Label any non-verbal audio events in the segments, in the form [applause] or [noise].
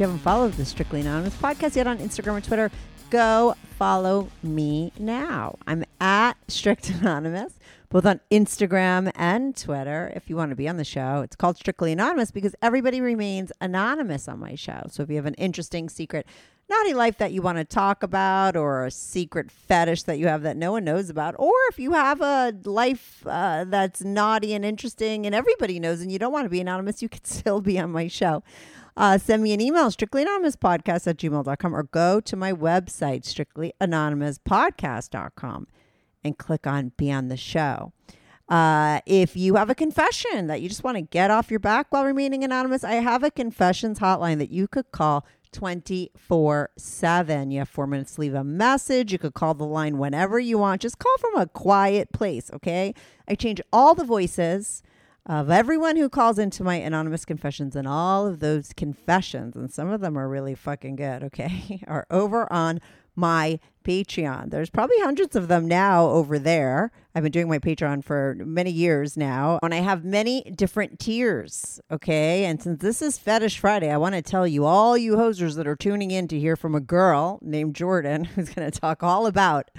You haven't followed the Strictly Anonymous podcast yet on Instagram or Twitter, go follow me now. I'm at Strict Anonymous, both on Instagram and Twitter. If you want to be on the show, it's called Strictly Anonymous because everybody remains anonymous on my show. So if you have an interesting secret, naughty life that you want to talk about or a secret fetish that you have that no one knows about or if you have a life uh, that's naughty and interesting and everybody knows and you don't want to be anonymous you can [laughs] still be on my show uh, send me an email strictly anonymous podcast at gmail.com or go to my website strictly anonymous podcast.com and click on be on the show uh, if you have a confession that you just want to get off your back while remaining anonymous, I have a confessions hotline that you could call 24 7. You have four minutes to leave a message. You could call the line whenever you want. Just call from a quiet place, okay? I change all the voices of everyone who calls into my anonymous confessions, and all of those confessions, and some of them are really fucking good, okay, [laughs] are over on my Patreon. There's probably hundreds of them now over there. I've been doing my Patreon for many years now, and I have many different tiers. Okay. And since this is Fetish Friday, I want to tell you, all you hosers that are tuning in to hear from a girl named Jordin, [laughs] who's going to talk all about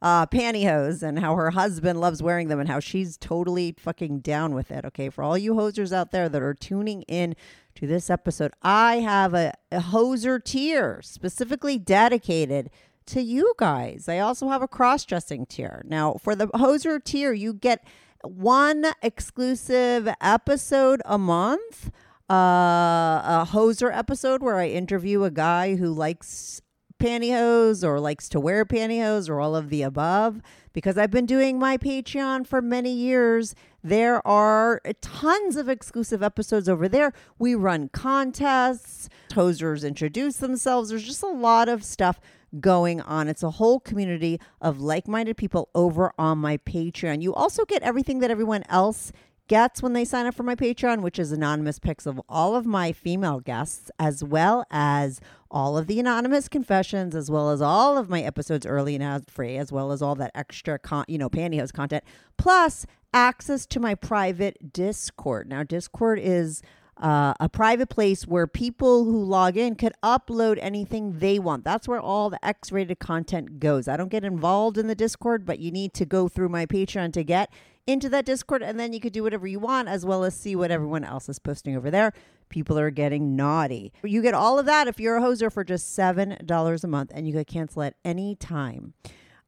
uh, pantyhose and how her husband loves wearing them and how she's totally fucking down with it. Okay. For all you hosers out there that are tuning in to this episode, I have a, a hoser tier specifically dedicated to you guys. I also have a cross dressing tier. Now, for the hoser tier, you get one exclusive episode a month, uh, a hoser episode where I interview a guy who likes pantyhose or likes to wear pantyhose or all of the above. Because I've been doing my Patreon for many years, there are tons of exclusive episodes over there. We run contests, hosers introduce themselves. There's just a lot of stuff going on. It's a whole community of like minded people over on my Patreon. You also get everything that everyone else gets when they sign up for my Patreon, which is anonymous pics of all of my female guests, as well as all of the anonymous confessions, as well as all of my episodes early and ad free, as well as all that extra, con- you know, pantyhose content, plus access to my private Discord. Now, Discord is uh, a private place where people who log in could upload anything they want. That's where all the X rated content goes. I don't get involved in the Discord, but you need to go through my Patreon to get into that Discord, and then you could do whatever you want as well as see what everyone else is posting over there. People are getting naughty. You get all of that if you're a hoser for just $7 a month, and you could cancel at any time.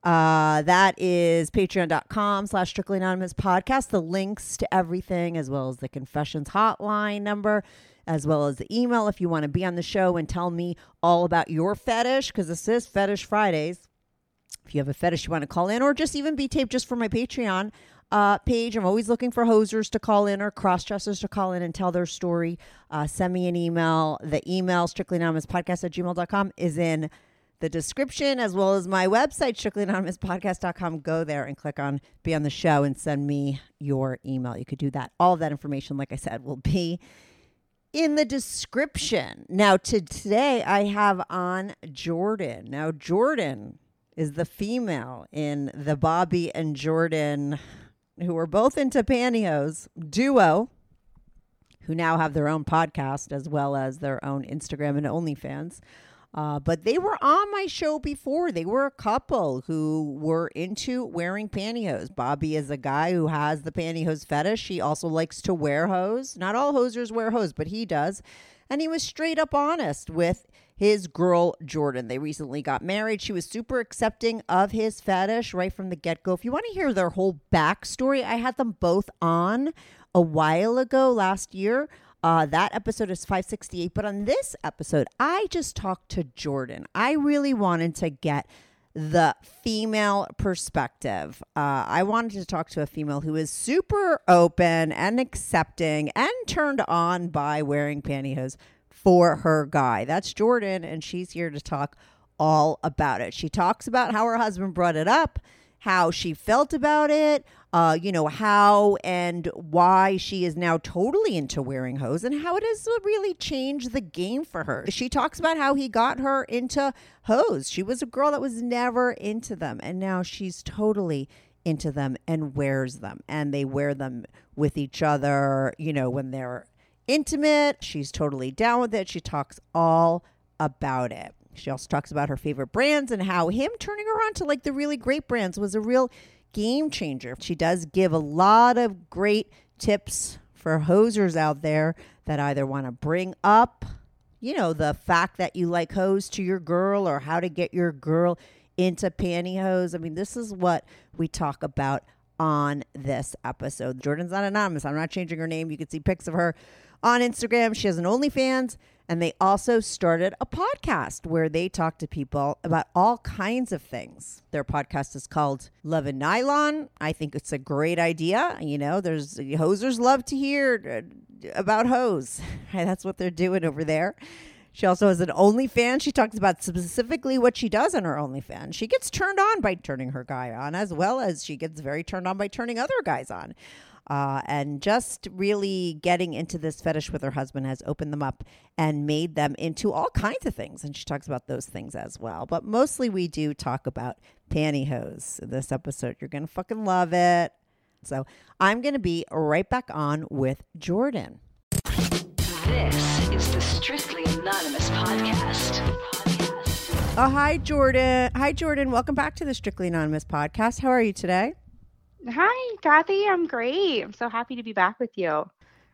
Uh, that is patreon.com slash strictly anonymous podcast. The links to everything, as well as the confessions hotline number, as well as the email if you want to be on the show and tell me all about your fetish, because this is Fetish Fridays. If you have a fetish you want to call in, or just even be taped just for my Patreon uh, page, I'm always looking for hosers to call in or cross dressers to call in and tell their story. Uh, send me an email. The email, strictly anonymous podcast at gmail.com, is in the description as well as my website, strictlyanonymouspodcast.com. Go there and click on Be on the Show and send me your email. You could do that. All that information, like I said, will be in the description. Now, to today, I have on Jordin. Now, Jordin is the female in the Bobby and Jordin, who were both into pantyhose duo, who now have their own podcast as well as their own Instagram and OnlyFans. Uh, but they were on my show before. They were a couple who were into wearing pantyhose. Bobby is a guy who has the pantyhose fetish. He also likes to wear hose. Not all hosers wear hose, but he does. And he was straight up honest with his girl, Jordin. They recently got married. She was super accepting of his fetish right from the get go. If you want to hear their whole backstory, I had them both on a while ago last year. Uh, that episode is 568. But on this episode, I just talked to Jordin. I really wanted to get the female perspective. Uh, I wanted to talk to a female who is super open and accepting and turned on by wearing pantyhose for her guy. That's Jordin, and she's here to talk all about it. She talks about how her husband brought it up, how she felt about it, uh, you know, how and why she is now totally into wearing hose and how it has really changed the game for her. She talks about how he got her into hose. She was a girl that was never into them, and now she's totally into them and wears them. And they wear them with each other, you know, when they're intimate. She's totally down with it. She talks all about it. She also talks about her favorite brands and how him turning her on to like the really great brands was a real game changer. She does give a lot of great tips for hosers out there that either want to bring up, you know, the fact that you like hose to your girl or how to get your girl into pantyhose. I mean, this is what we talk about on this episode. Jordin's not anonymous. I'm not changing her name. You can see pics of her on Instagram. She has an OnlyFans. And they also started a podcast where they talk to people about all kinds of things. Their podcast is called Love and Nylon. I think it's a great idea. You know, there's hosers love to hear uh, about hose. [laughs] That's what they're doing over there. She also has an OnlyFans. She talks about specifically what she does on her OnlyFans. She gets turned on by turning her guy on, as well as she gets very turned on by turning other guys on. Uh, and just really getting into this fetish with her husband has opened them up and made them into all kinds of things. And she talks about those things as well. But mostly we do talk about pantyhose in this episode. You're going to fucking love it. So I'm going to be right back on with Jordin. This is the Strictly Anonymous podcast. Oh, hi, Jordin. Hi, Jordin. Welcome back to the Strictly Anonymous podcast. How are you today? Hi, Kathy. I'm great. I'm so happy to be back with you.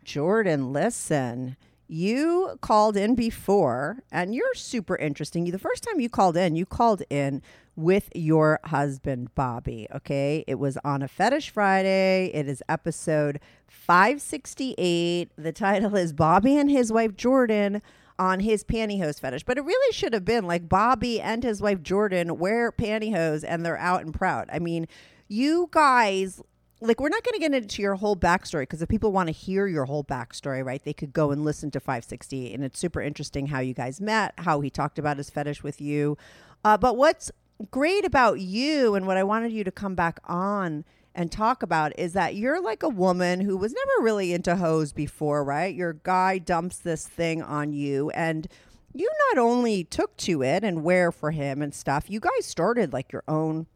Jordin, listen. You called in before, and you're super interesting. The first time you called in, you called in with your husband, Bobby. Okay. It was on a Fetish Friday. It is episode 568. The title is Bobby and his wife, Jordin, on his pantyhose fetish. But it really should have been like Bobby and his wife, Jordin, wear pantyhose and they're out and proud. I mean, you guys like we're not going to get into your whole backstory because if people want to hear your whole backstory right they could go and listen to 560 and it's super interesting how you guys met how he talked about his fetish with you. Uh, but what's great about you and what i wanted you to come back on and talk about is that you're like a woman who was never really into hose before right? Your guy dumps this thing on you and you not only took to it and wear for him and stuff you guys started like your own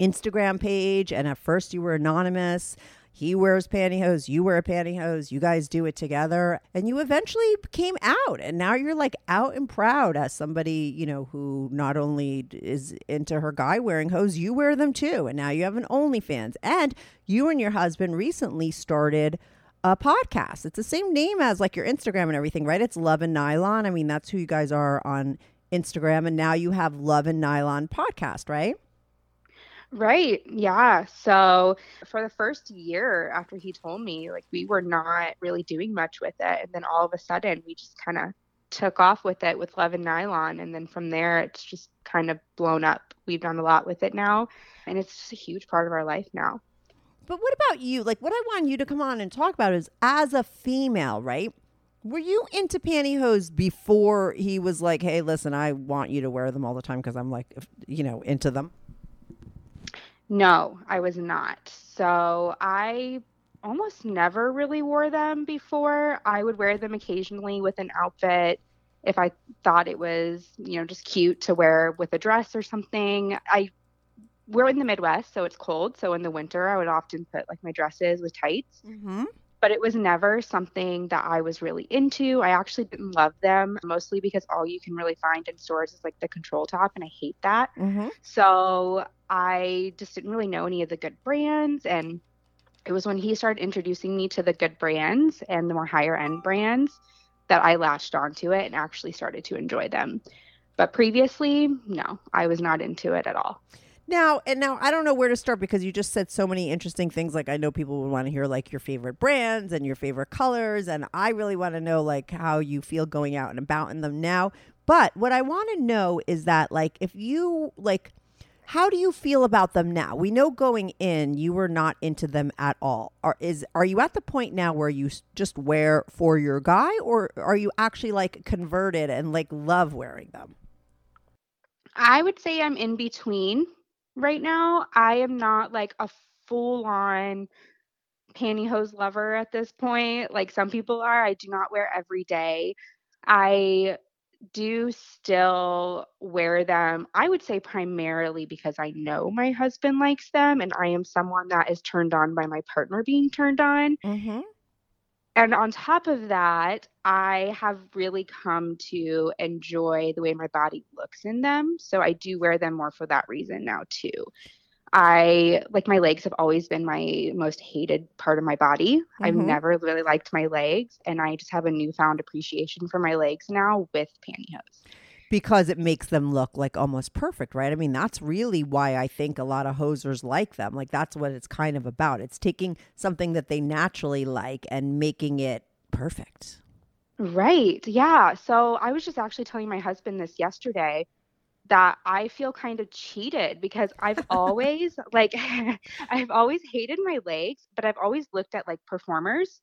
Instagram page, and at first you were anonymous. He wears pantyhose, you wear a pantyhose, you guys do it together, and you eventually came out, and now you're like out and proud as somebody you know who not only is into her guy wearing hose, you wear them too, and now you have an OnlyFans, and you and your husband recently started a podcast. It's the same name as like your Instagram and everything, right? It's Love and Nylon. I mean, that's who you guys are on Instagram, and now you have Love and Nylon podcast, right? Right. Yeah. So for the first year after he told me, like we were not really doing much with it. And then all of a sudden we just kind of took off with it with Love and Nylon. And then from there, it's just kind of blown up. We've done a lot with it now. And it's just a huge part of our life now. But what about you? Like, what I want you to come on and talk about is as a female, right? Were you into pantyhose before he was like, "Hey, listen, I want you to wear them all the time because I'm like, you know, into them." No, I was not. So I almost never really wore them before. I would wear them occasionally with an outfit if I thought it was, you know, just cute to wear with a dress or something. I we're in the Midwest, so it's cold. So in the winter, I would often put like my dresses with tights. Mm-hmm. But it was never something that I was really into. I actually didn't love them, mostly because all you can really find in stores is like the control top, and I hate that. Mm-hmm. So I just didn't really know any of the good brands. And it was when he started introducing me to the good brands and the more higher end brands that I latched onto it and actually started to enjoy them. But previously, no, I was not into it at all. Now and now, I don't know where to start because you just said so many interesting things. Like I know people would want to hear like your favorite brands and your favorite colors, and I really want to know like how you feel going out and about in them now. But what I want to know is that like if you like. How do you feel about them now? We know going in you were not into them at all. Are is are you at the point now where you just wear for your guy or are you actually like converted and like love wearing them? I would say I'm in between right now. I am not like a full on pantyhose lover at this point, like some people are. I do not wear every day. I do still wear them, I would say primarily because I know my husband likes them and I am someone that is turned on by my partner being turned on. Mm-hmm. And on top of that, I have really come to enjoy the way my body looks in them. So I do wear them more for that reason now, too. I like my legs have always been my most hated part of my body. I've Mhm. never really liked my legs, and I just have a newfound appreciation for my legs now with pantyhose. Because it makes them look like almost perfect, right? I mean, that's really why I think a lot of hosers like them. Like that's what it's kind of about. It's taking something that they naturally like and making it perfect. Right. Yeah. So I was just actually telling my husband this yesterday that I feel kind of cheated because I've [laughs] always like [laughs] I've always hated my legs, but I've always looked at like performers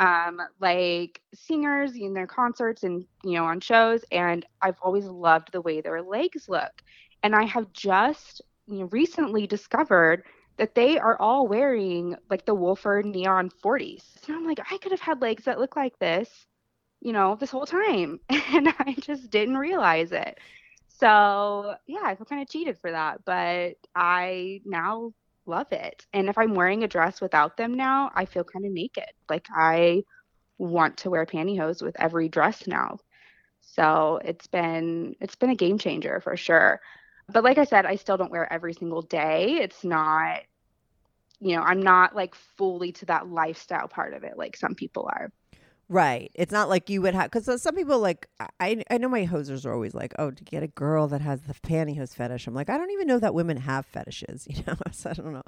um like singers in their concerts and you know on shows and I've always loved the way their legs look. And I have just you know recently discovered that they are all wearing like the Wolford Neon 40s. So I'm like I could have had legs that look like this you know, this whole time. [laughs] And I just didn't realize it. So, yeah, I feel kind of cheated for that, but I now love it. And if I'm wearing a dress without them now, I feel kind of naked. Like I want to wear pantyhose with every dress now. So, it's been it's been a game changer for sure. But like I said, I still don't wear every single day. It's not you know, I'm not like fully to that lifestyle part of it like some people are. Right. It's not like you would have because uh, some people like I I know my hosers are always like, oh, to get a girl that has the pantyhose fetish. I'm like, I don't even know that women have fetishes. [laughs] You know, so I don't know.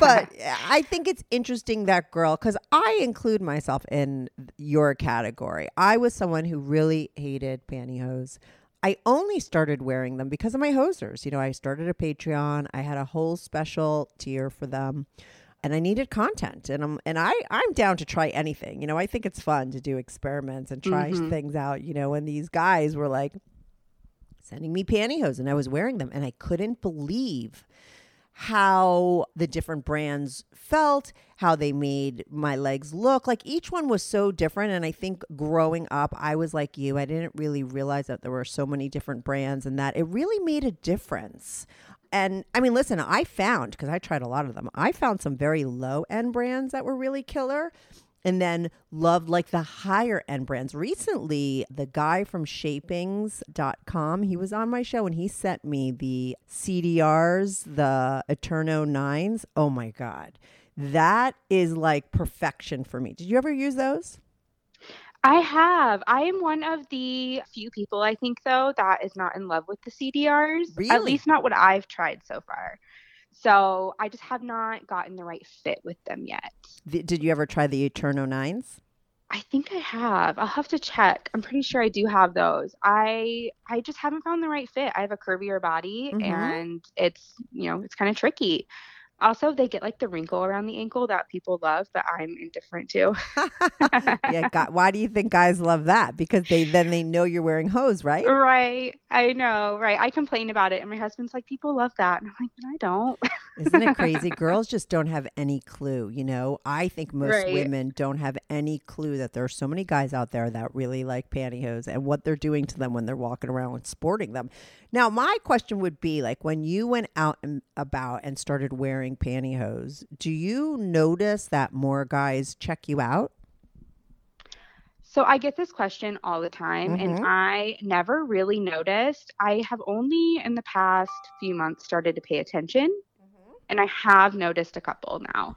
but [laughs] I think it's interesting that girl because I include myself in your category. I was someone who really hated pantyhose. I only started wearing them because of my hosers. You know, I started a Patreon. I had a whole special tier for them. And I needed content, and I'm and I I'm down to try anything. You know, I think it's fun to do experiments and try Mhm. things out. You know, and these guys were like sending me pantyhose, and I was wearing them, and I couldn't believe how the different brands felt, how they made my legs look. Like each one was so different. And I think growing up, I was like you. I didn't really realize that there were so many different brands and that it really made a difference. And I mean, listen, I found, because I tried a lot of them, I found some very low end brands that were really killer and then loved like the higher end brands. Recently, the guy from shapings.com, he was on my show and he sent me the CDRs, the Eterno 9s. Oh my God. That is like perfection for me. Did you ever use those? I have. I am one of the few people I think though that is not in love with the CDRs. Really? At least not what I've tried so far. So I just have not gotten the right fit with them yet. Th- Did you ever try the Eterno 9s? I think I have. I'll have to check. I'm pretty sure I do have those. I I just haven't found the right fit. I have a curvier body Mhm. and it's, you know, it's kind of tricky. Also, they get like the wrinkle around the ankle that people love, but I'm indifferent to. [laughs] yeah, [laughs] God, why do you think guys love that? Because they then they know you're wearing hose, right? right. I know. Right. I complain about it, and my husband's like, people love that, and I'm like, but I don't. Isn't it [laughs] crazy? Girls just don't have any clue. You know, I think most Right. women don't have any clue that there are so many guys out there that really like pantyhose and what they're doing to them when they're walking around and sporting them. Now, my question would be like when you went out and about and started wearing pantyhose, do you notice that more guys check you out? So I get this question all the time, Mhm. and I never really noticed. I have only in the past few months started to pay attention, and I have noticed a couple now,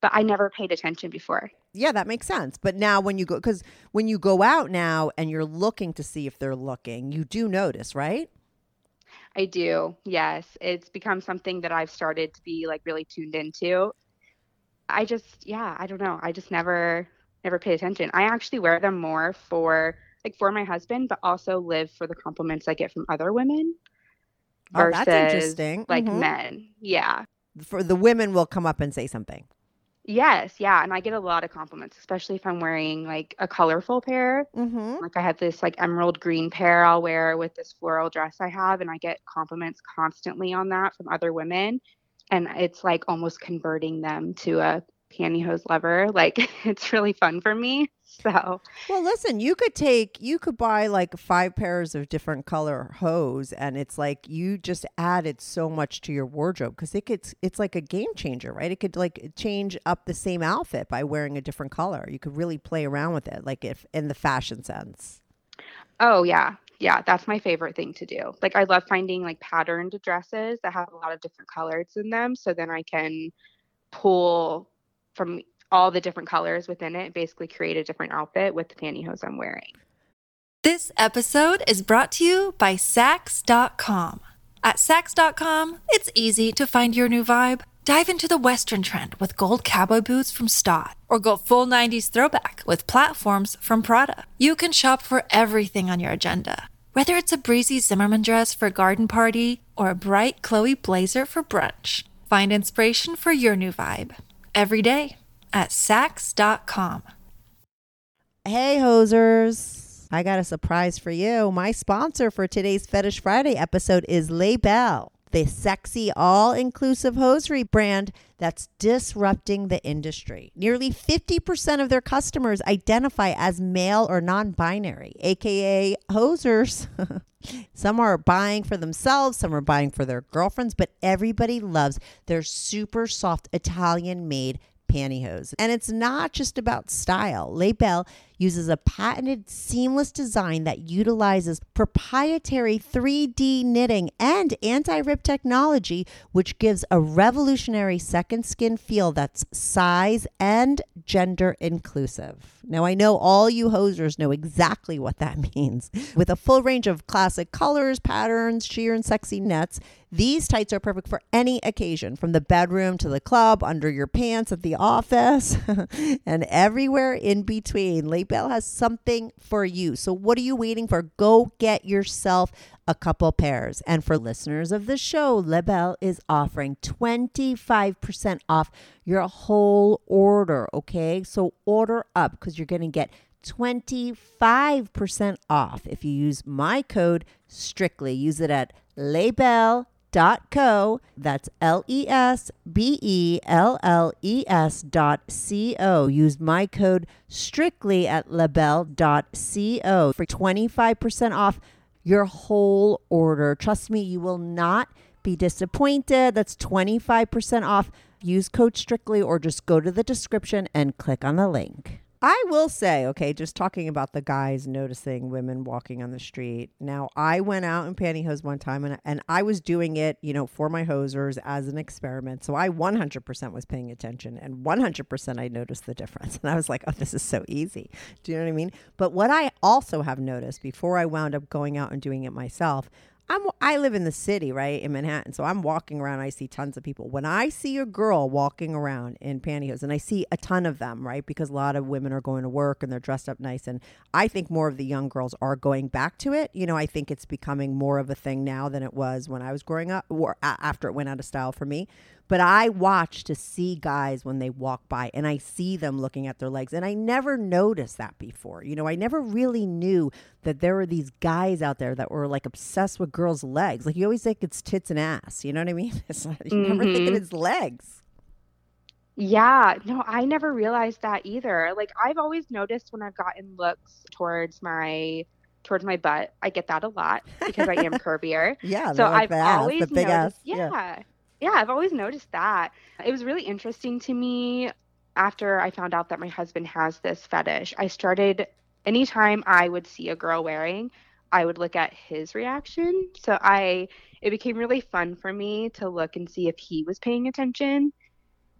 but I never paid attention before. Yeah, that makes sense. But now when you go cuz when you go out now and you're looking to see if they're looking, you do notice, right? I do. Yes. It's become something that I've started to be like really tuned into. I just, yeah, I don't know. I just never, never paid attention. I actually wear them more for like for my husband, but also live for the compliments I get from other women. Oh, that's interesting. Like Mhm. men. Yeah. For the women will come up and say something. Yes. Yeah. And I get a lot of compliments, especially if I'm wearing like a colorful pair. Mhm. Like I have this like emerald green pair I'll wear with this floral dress I have, and I get compliments constantly on that from other women. And it's like almost converting them to a pantyhose lover. Like [laughs] it's really fun for me. [laughs] So Well, listen, you could take, you could buy like five pairs of different color hose, and it's like you just added so much to your wardrobe because it gets, it's like a game changer, right? It could like change up the same outfit by wearing a different color. You could really play around with it, like if in the fashion sense. oh yeah. Yeah, that's my favorite thing to do. Like I love finding like patterned dresses that have a lot of different colors in them so then I can pull from all the different colors within it, basically create a different outfit with the pantyhose I'm wearing. This episode is brought to you by Saks.com. At Saks.com, it's easy to find your new vibe. Dive into the Western trend with gold cowboy boots from Staud, or go full 90s throwback with platforms from Prada. You can shop for everything on your agenda, whether it's a breezy Zimmermann dress for a garden party or a bright Chloe blazer for brunch. Find inspiration for your new vibe every day at Saks.com. Hey, hosers. I got a surprise for you. My sponsor for today's Fetish Friday episode is Les Belles, the sexy, all inclusive hosiery brand that's disrupting the industry. Nearly 50% of their customers identify as male or non binary, aka hosers. [laughs] some are buying for themselves, some are buying for their girlfriends, but everybody loves their super soft Italian made pantyhose. And it's not just about style. Les Belles uses a patented seamless design that utilizes proprietary 3D knitting and anti-rip technology which gives a revolutionary second skin feel that's size and gender inclusive. Now I know all you hosers know exactly what that [laughs] means. With a full range of classic colors, patterns, sheer and sexy nets, these tights are perfect for any occasion, from the bedroom to the club, under your pants at the office, [laughs] and everywhere in between. Les Belles has something for you. So, what are you waiting for? Go get yourself a couple pairs. And for listeners of the show, Les Belles is offering 25% off your whole order. Okay. So, order up because you're going to get 25% off if you use my code strictly. Use it at lesbelles dot co that's l-e-s-b-e-l-l-e-s dot c-o use my code strictly at lesbelles dot co for 25% off your whole order. Trust me you will not be disappointed. That's 25% off. Use code strictly or just go to the description and click on the link I will say, okay, just talking about the guys noticing women walking on the street. Now, I went out in pantyhose one time and, and I was doing it, you know, for my hosers as an experiment. So I 100% was paying attention and 100% I noticed the difference. [laughs] And I was like, oh, this is so easy. Do you know what I mean? But what I also have noticed before I wound up going out and doing it myself, I'm I live in the city, right, in Manhattan. So I'm walking around, I see tons of people. When I see a girl walking around in pantyhose, and I see a ton of them, right, because a lot of women are going to work and they're dressed up nice, and I think more of the young girls are going back to it. You know, I think it's becoming more of a thing now than it was when I was growing up, or after it went out of style for me. But I watch to see guys when they walk by and I see them looking at their legs. And I never noticed that before. You know, I never really knew that there were these guys out there that were like obsessed with girls' legs. Like you always think it's tits and ass. You know what I mean? [laughs] It's not, you never think Mhm. it's legs. Yeah, no, I never realized that either. Like I've always noticed when I've gotten looks towards my towards my butt, I get that a lot because I am [laughs] curvier. Yeah. so like I've always the big noticed, ass. yeah, yeah, I've always noticed that. It was really interesting to me after I found out that my husband has this fetish. I started anytime I would see a girl wearing, I would look at his reaction. So I it became really fun for me to look and see if he was paying attention.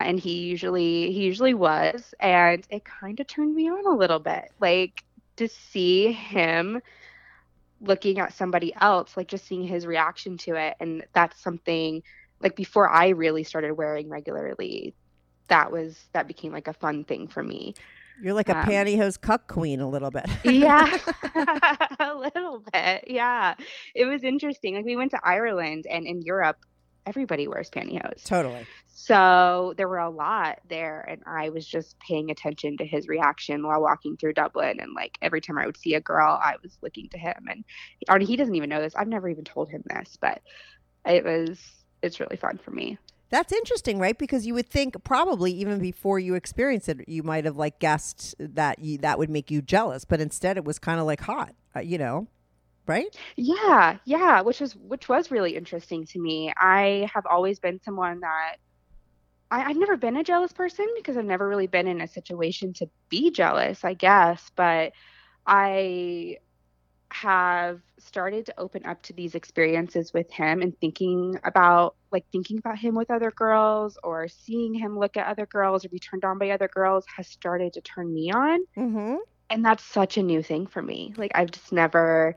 And he usually he usually was, and it kind of turned me on a little bit. Like to see him looking at somebody else, like just seeing his reaction to it. And that's something like before I really started wearing regularly, that was that became like a fun thing for me. You're like a Um, pantyhose cuck queen a little bit. [laughs] Yeah, [laughs] [laughs] a little bit. Yeah. It was interesting. Like we went to Ireland and in Europe, everybody wears pantyhose. totally. So there were a lot there, and I was just paying attention to his reaction while walking through Dublin. And like every time I would see a girl, I was looking to him. And or he doesn't even know this. I've never even told him this, but it was it's really fun for me. That's interesting, right? Because you would think probably even before you experienced it, you might have like guessed that you, that would make you jealous, but instead it was kind of like hot, uh, you know, right? Yeah, yeah, which was which was really interesting to me. I have always been someone that I, I've never been a jealous person because I've never really been in a situation to be jealous, I guess. But I have started to open up to these experiences with him and thinking about like thinking about him with other girls or seeing him look at other girls or be turned on by other girls has started to turn me on Mm-hmm. and that's such a new thing for me like i've just never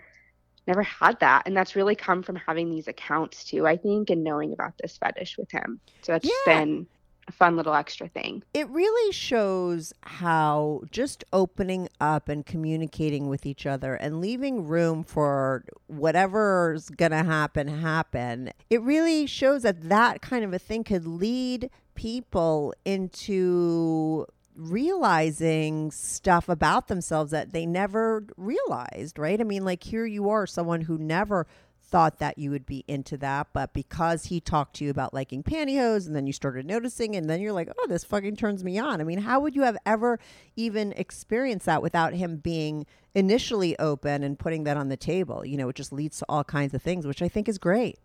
never had that and that's really come from having these accounts too i think and knowing about this fetish with him so it's just Yeah. been fun little extra thing It really shows how just opening up and communicating with each other and leaving room for whatever's going to happen happen. It really shows that that kind of a thing could lead people into realizing stuff about themselves that they never realized, right? I mean, like here you are, someone who never thought that you would be into that, but because he talked to you about liking pantyhose and then you started noticing and then you're like, "Oh, this fucking turns me on." I mean, how would you have ever even experienced that without him being initially open and putting that on the table? You know, it just leads to all kinds of things, which I think is great.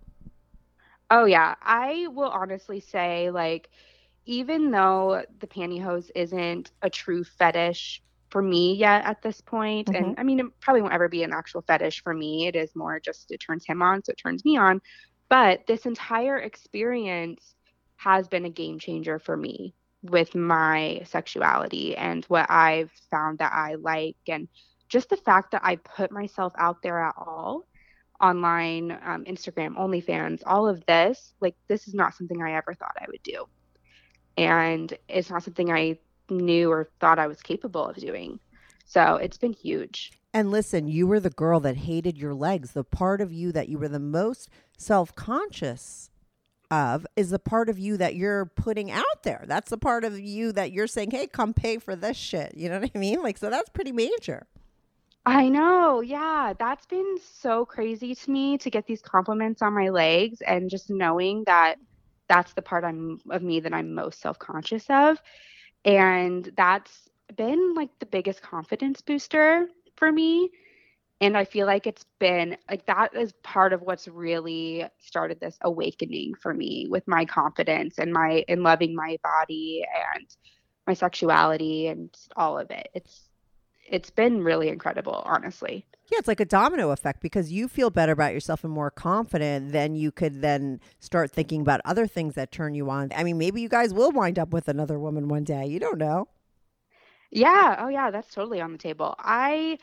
oh yeah i will honestly say like even though the pantyhose isn't a true fetish for me yet at this point, and I mean it probably won't ever be an actual fetish for me. It is more just it turns him on so it turns me on. But this entire experience has been a game changer for me with my sexuality and what I've found that I like and just the fact that I put myself out there at all online um, Instagram OnlyFans all of this like this is not something I ever thought I would do. And it's not something I knew or thought I was capable of doing so it's been huge And listen, you were the girl that hated your legs. The part of you that you were the most self conscious of is the part of you that you're putting out there. That's the part of you that you're saying, hey, come pay for this shit. You know [laughs] what I mean? Like, so that's pretty major. I know. Yeah, that's been so crazy to me to get these compliments on my legs and just knowing that that's the part I'm of me that I'm most self-conscious of. And that's been like the biggest confidence booster for me. And I feel like it's been like that is part of what's really started this awakening for me with my confidence and my in loving my body and my sexuality and all of it. It's it's been really incredible, honestly. Yeah, it's like a domino effect because you feel better about yourself and more confident, then you could then start thinking about other things that turn you on. I mean, maybe you guys will wind up with another woman one day. You don't know. Yeah, oh yeah, that's totally on the table. I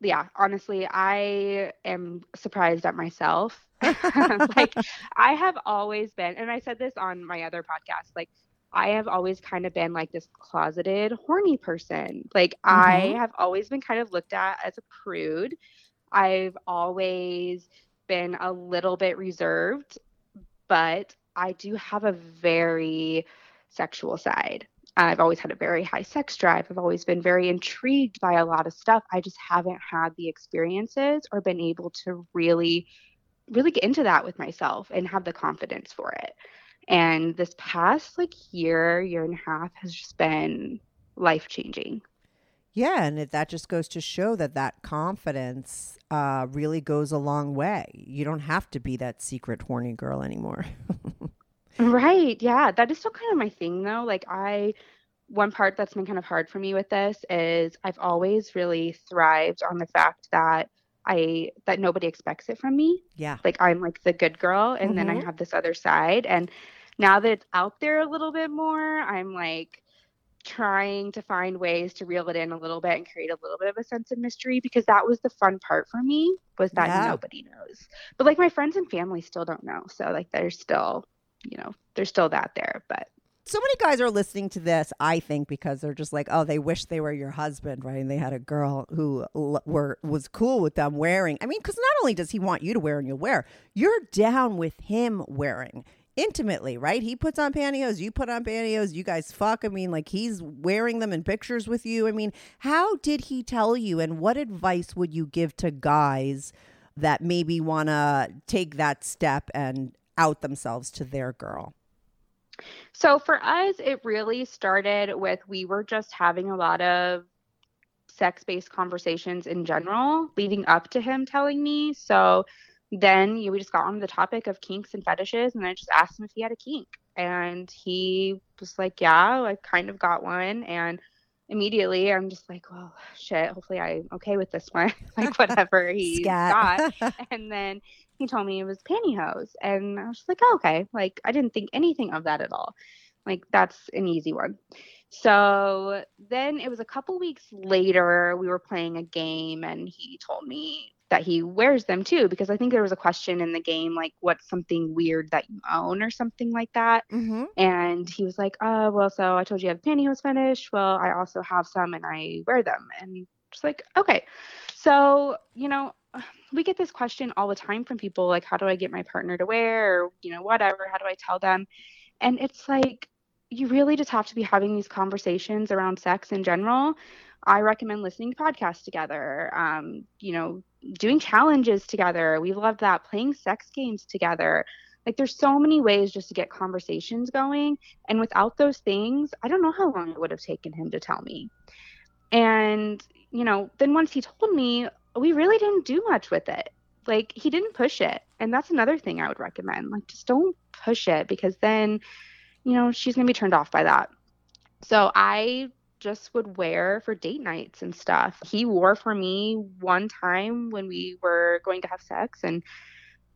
yeah, honestly, I am surprised at myself. [laughs] like [laughs] I have always been, and I said this on my other podcast, like I have always kind of been like this closeted, horny person. Like I Mhm. have always been kind of looked at as a prude. I've always been a little bit reserved, but I do have a very sexual side. I've always had a very high sex drive. I've always been very intrigued by a lot of stuff. I just haven't had the experiences or been able to really, really get into that with myself and have the confidence for it. And this past like year, year and a half has just been life changing. Yeah, and it, that just goes to show that that confidence uh, really goes a long way. You don't have to be that secret horny girl anymore. [laughs] Right. Yeah. That is still kind of my thing though. Like I one part that's been kind of hard for me with this is I've always really thrived on the fact that I that nobody expects it from me. yeah. Like I'm like the good girl and then I Mhm. have this other side and now that it's out there a little bit more, I'm like trying to find ways to reel it in a little bit and create a little bit of a sense of mystery because that was the fun part for me was that Yeah. nobody knows. But like my friends and family still don't know. So like there's still, you know, there's still that there, but so many guys are listening to this i think because they're just like oh they wish they were your husband right and they had a girl who l- were was cool with them wearing i mean because not only does he want you to wear and you wear you're down with him wearing intimately right? He puts on pantyhose you put on pantyhose you guys fuck. I mean like he's wearing them in pictures with you. I mean how did he tell you and what advice would you give to guys that maybe want to take that step and out themselves to their girl? So for us, it really started with we were just having a lot of sex based conversations in general leading up to him telling me. So then you, we just got on the topic of kinks and fetishes, and I just asked him if he had a kink. And he was like, Yeah, I kind of got one. And immediately I'm just like, Well, shit, hopefully I'm okay with this one. [laughs] like, [laughs] whatever he's got [laughs] and then he told me it was pantyhose and i was just like oh, okay like i didn't think anything of that at all like that's an easy one so then it was a couple weeks later we were playing a game and he told me that he wears them too because i think there was a question in the game like what's something weird that you own or something like that mm-hmm. and he was like, "Oh, well, so I told you I have pantyhose fetish. Well, I also have some, and I wear them." And just like, okay, so you know, [sighs] we get this question all the time from people, like, "How do I get my partner to wear?" Or you know, whatever. How do I tell them? And it's like, you really just have to be having these conversations around sex in general. I recommend listening to podcasts together. Um, you know, doing challenges together. We love that. Playing sex games together. Like there's so many ways just to get conversations going. And without those things, I don't know how long it would have taken him to tell me. And, you know, then once he told me, we really didn't do much with it. Like he didn't push it. And that's another thing I would recommend. Like just don't push it because then, you know, she's going to be turned off by that. So I just would wear for date nights and stuff. He wore for me one time when we were going to have sex and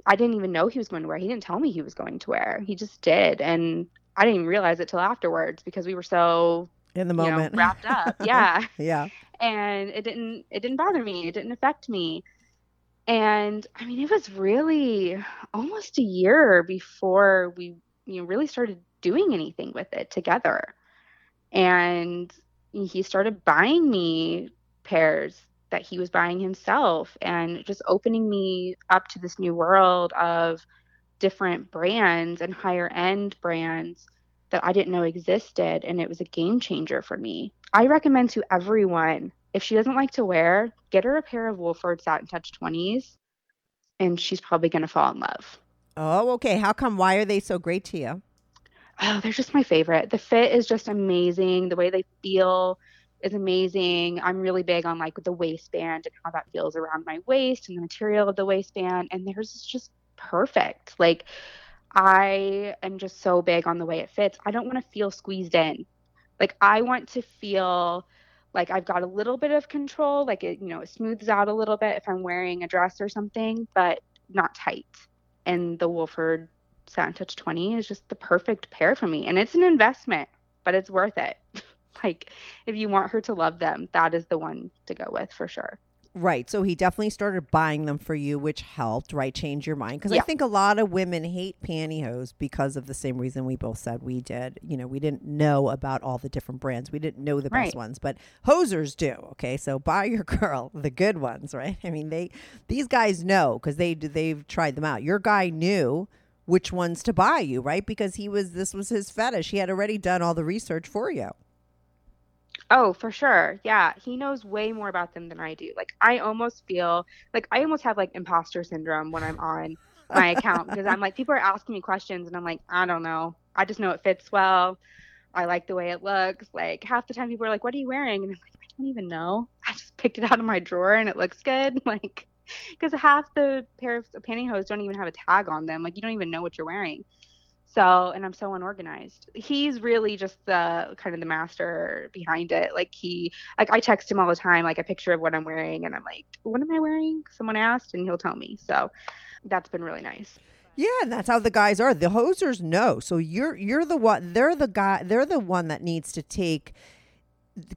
I didn't even know he was going to wear. He didn't tell me he was going to wear. He just did, and I didn't even realize it till afterwards because we were so in the you know, moment wrapped up. [laughs] Yeah, yeah and it didn't it didn't bother me. It didn't affect me. And I mean, it was really almost a year before we you know really started doing anything with it together. And he started buying me pairs that he was buying himself and just opening me up to this new world of different brands and higher end brands that I didn't know existed. And it was a game changer for me. I recommend to everyone if she doesn't like to wear, get her a pair of Wolford Satin Touch 20s and she's probably going to fall in love. oh okay how come why are they so great to you Oh, they're just my favorite. The fit is just amazing. The way they feel is amazing. I'm really big on like the waistband and how that feels around my waist and the material of the waistband. And theirs is just perfect. Like I am just so big on the way it fits. I don't want to feel squeezed in. Like I want to feel like I've got a little bit of control, like it, you know, it smooths out a little bit if I'm wearing a dress or something, but not tight. And the Wolford Satin Touch 20 is just the perfect pair for me. And it's an investment, but it's worth it. [laughs] like if you want her to love them, that is the one to go with for sure. Right. So he definitely started buying them for you, which helped, right? Change your mind. Because I think a lot of women hate pantyhose because of the same reason we both said we did. You know, we didn't know about all the different brands. We didn't know the best ones, but hosers do. Okay. So buy your [laughs] girl the good ones, right? I mean, they, these guys know because they, they've tried them out. Your guy knew which ones to buy you, right? Because he was this was his fetish. He had already done all the research for you. Oh, for sure. Yeah. He knows way more about them than I do. Like, I almost feel like I almost have like imposter syndrome when I'm on my account because I'm like, people are asking me questions and I'm like, I don't know. I just know it fits well. I like the way it looks. Like, half the time people are like, what are you wearing? And I'm like, I don't even know. I just picked it out of my drawer and it looks good. [laughs] Like, because half the pair of pantyhose don't even have a tag on them. Like, you don't even know what you're wearing. So, and I'm so unorganized. He's really just the kind of the master behind it. Like he, like I text him all the time, like a picture of what I'm wearing, and I'm like, "What am I wearing?" Someone asked, and he'll tell me. So, that's been really nice. Yeah, and that's how the guys are. The hosers know. So you're you're the one. They're the guy. They're the one that needs to take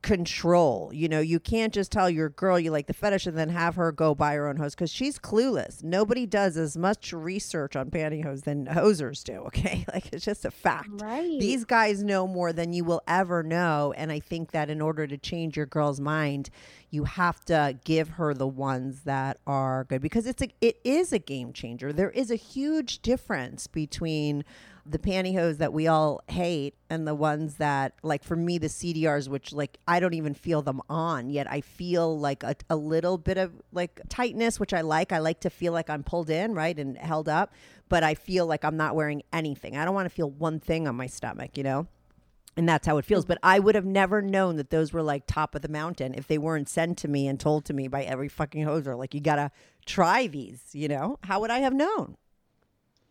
control. You know, you can't just tell your girl you like the fetish and then have her go buy her own hose because she's clueless. Nobody does as much research on pantyhose than hosers do. [laughs] Okay, like it's just a fact. Right. These guys know more than you will ever know, and I think that in order to change your girl's mind, you have to give her the ones that are good because it's a it is a game changer. There is a huge difference between the pantyhose that we all hate and the ones that like for me the CDRs which like I don't even feel them on yet. I feel like a, a little bit of like tightness which I like. I like to feel like I'm pulled in right and held up but I feel like I'm not wearing anything. I don't want to feel one thing on my stomach you know? And that's how it feels. But I would have never known that those were like top of the mountain if they weren't sent to me and told to me by every fucking hoser. Like you got to try these you know? How would I have known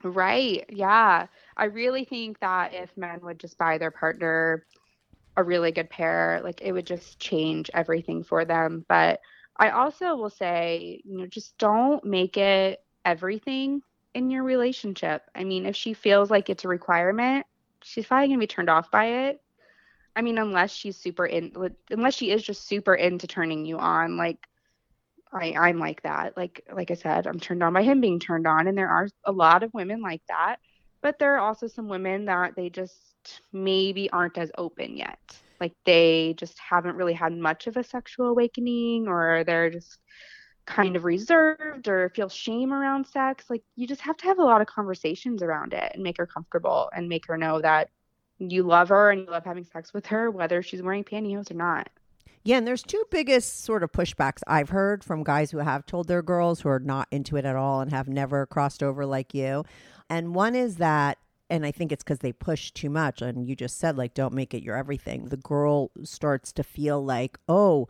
Right. Yeah. I really think that if men would just buy their partner a really good pair, like it would just change everything for them. But I also will say, you know, just don't make it everything in your relationship. I mean, if she feels like it's a requirement, she's probably going to be turned off by it. I mean, unless she's super in, unless she is just super into turning you on, like I, I'm like that. Like like I said, I'm turned on by him being turned on, and there are a lot of women like that. But there are also some women that they just maybe aren't as open yet. Like they just haven't really had much of a sexual awakening, or they're just kind of reserved or feel shame around sex. Like you just have to have a lot of conversations around it and make her comfortable and make her know that you love her and you love having sex with her, whether she's wearing pantyhose or not. Yeah, and there's two biggest sort of pushbacks I've heard from guys who have told their girls who are not into it at all and have never crossed over like you. And one is that and I think it's because they push too much. And you just said, like, don't make it your everything. The girl starts to feel like, oh,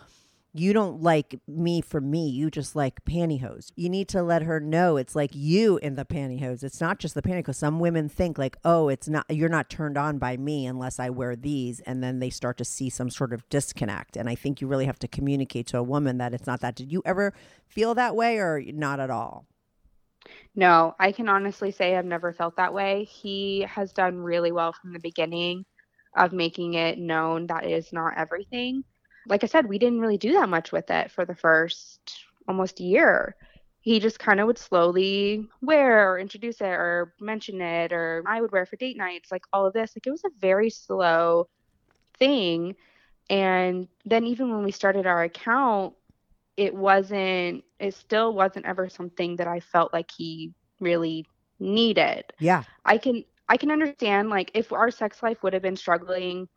you don't like me for me. You just like pantyhose. You need to let her know it's like you in the pantyhose. It's not just the pantyhose. Some women think like, oh, it's not, you're not turned on by me unless I wear these. And then they start to see some sort of disconnect. And I think you really have to communicate to a woman that it's not that. Did you ever feel that way or not at all? No, I can honestly say I've never felt that way. He has done really well from the beginning of making it known that it is not everything. Like I said, we didn't really do that much with it for the first almost year. He just kind of would slowly wear or introduce it or mention it, or I would wear for date nights, like all of this. Like it was a very slow thing. And then even when we started our account, it wasn't it still wasn't ever something that I felt like he really needed. Yeah. I can I can understand like if our sex life would have been struggling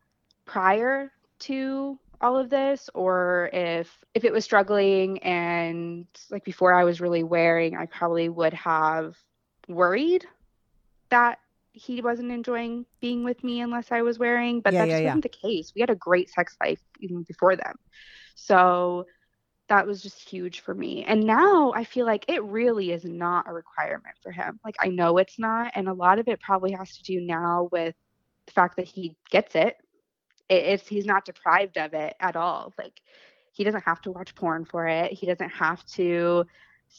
prior to all of this or if if it was struggling and like before I was really wearing I probably would have worried that he wasn't enjoying being with me unless I was wearing but Yeah, that yeah, just yeah. wasn't the case. We had a great sex life even before them. So that was just huge for me. And now I feel like it really is not a requirement for him. Like I know it's not, and a lot of it probably has to do now with the fact that he gets it. It it's he's not deprived of it at all. Like he doesn't have to watch porn for it. He doesn't have to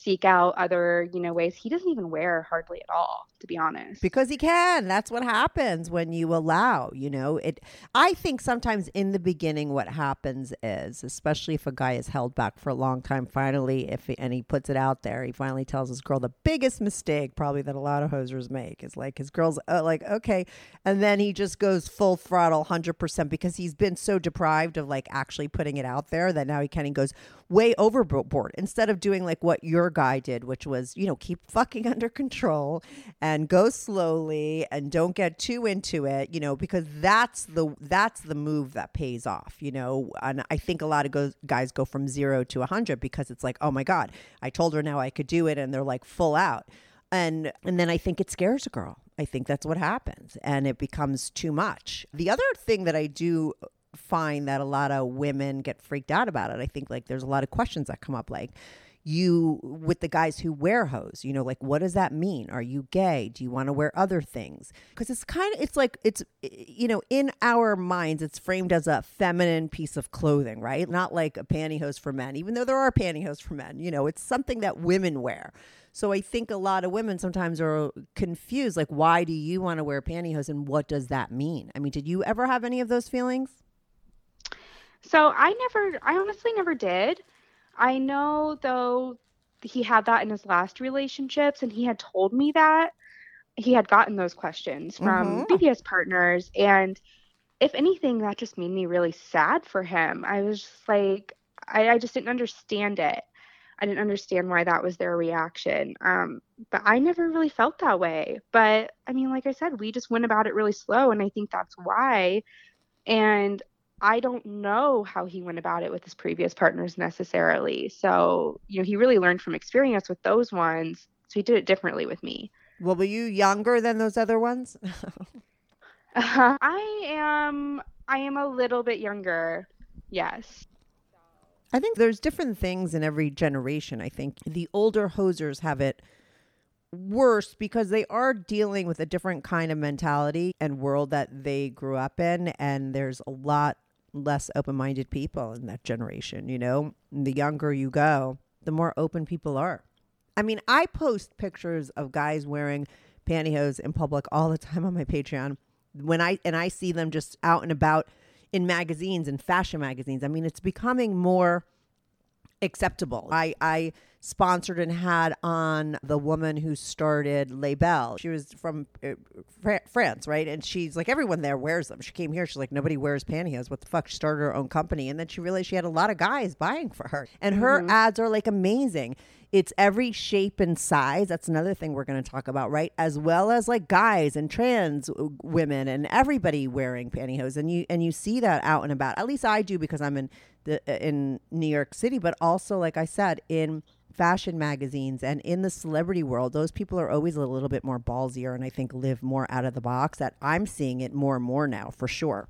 seek out other, you know, ways. He doesn't even wear hardly at all, to be honest. because he can that's what happens when you allow you know it i think sometimes in the beginning what happens is especially if a guy is held back for a long time finally if he, and he puts it out there he finally tells his girl the biggest mistake probably that a lot of hosers make is like his girl's uh, like okay and then he just goes full throttle 100% because he's been so deprived of like actually putting it out there that now he kind of goes way overboard instead of doing like what you're your guy did, which was, you know, keep fucking [laughs] under control and go slowly and don't get too into it, you know, because that's the that's the move that pays off, you know. And I think a lot of goes, guys go from 0 to 100 because it's like, "Oh my god, I told her now I could do it." And they're like full out. And and then I think it scares a girl. I think that's what happens and it becomes too much. The other thing that I do find that a lot of women get freaked out about it. I think like there's a lot of questions that come up like you with the guys who wear hose you know like what does that mean are you gay do you want to wear other things because it's kind of it's like it's you know in our minds it's framed as a feminine piece of clothing right not like a pantyhose for men even though there are pantyhose for men you know it's something that women wear so I think a lot of women sometimes are confused like why do you want to wear pantyhose and what does that mean? I mean, did you ever have any of those feelings? So I never I honestly never did. I know though he had that in his last relationships and he had told me that he had gotten those questions from Mhm. previous partners and if anything that just made me really sad for him. I was just like I, I just didn't understand it. I didn't understand why that was their reaction. Um, but I never really felt that way. But I mean, like I said, we just went about it really slow, and I think that's why. And I don't know how he went about it with his previous partners necessarily. So, you know, he really learned from experience with those ones. So he did it differently with me. Well, were you younger than those other ones? [laughs] [laughs] I am I am a little bit younger. Yes. I think there's different things in every generation. I think the older hosers have it worse because they are dealing with a different kind of mentality and world that they grew up in and there's a lot less open-minded people in that generation, you know? And the younger you go, the more open people are. I mean, I post pictures of guys wearing pantyhose in public all the time on my Patreon. When I and I see them just out and about in magazines and fashion magazines. I mean, it's becoming more acceptable. I I sponsored and had on the woman who started Les Belles. She was from uh, France, right? And she's like everyone there wears them. She came here, she's like nobody wears pantyhose. What the fuck? She started her own company and then she realized she had a lot of guys buying for her. And her ads are like amazing. It's every shape and size. That's another thing we're going to talk about, right? As well as like guys and trans women and everybody wearing pantyhose. And you and you see that out and about. At least I do because I'm in the uh, in New York City, but also like I said in fashion magazines and in the celebrity world, those people are always a little bit more ballsier and I think live more out of the box. That I'm seeing it more and more now for sure.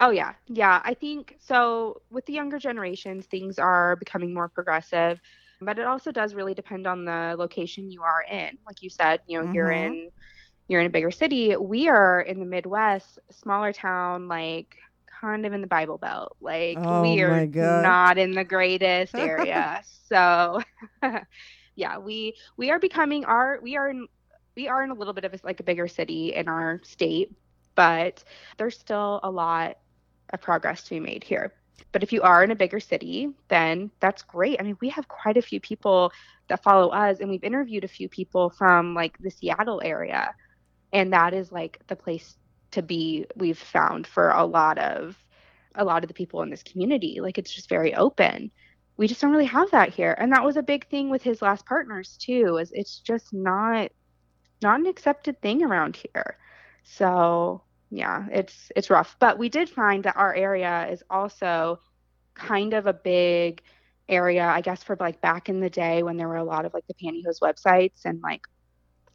Oh yeah. Yeah, I think so with the younger generations things are becoming more progressive, but it also does really depend on the location you are in. Like you said, you know, you're Mhm. in you're in a bigger city. We are in the Midwest, smaller town like kind of in the Bible Belt. Like Oh we are not in the greatest area. [laughs] so [laughs] yeah, we we are becoming our we are in we are in a little bit of a, like a bigger city in our state, but there's still a lot of progress to be made here. But if you are in a bigger city, then that's great. I mean, we have quite a few people that follow us, and we've interviewed a few people from like the Seattle area, and that is like the place to be. We've found for a lot of a lot of the people in this community. Like it's just very open. We just don't really have that here, and that was a big thing with his last partners too. Is it's just not not an accepted thing around here. So yeah, it's it's rough. But we did find that our area is also kind of a big area, I guess, for like back in the day when there were a lot of like the pantyhose websites and like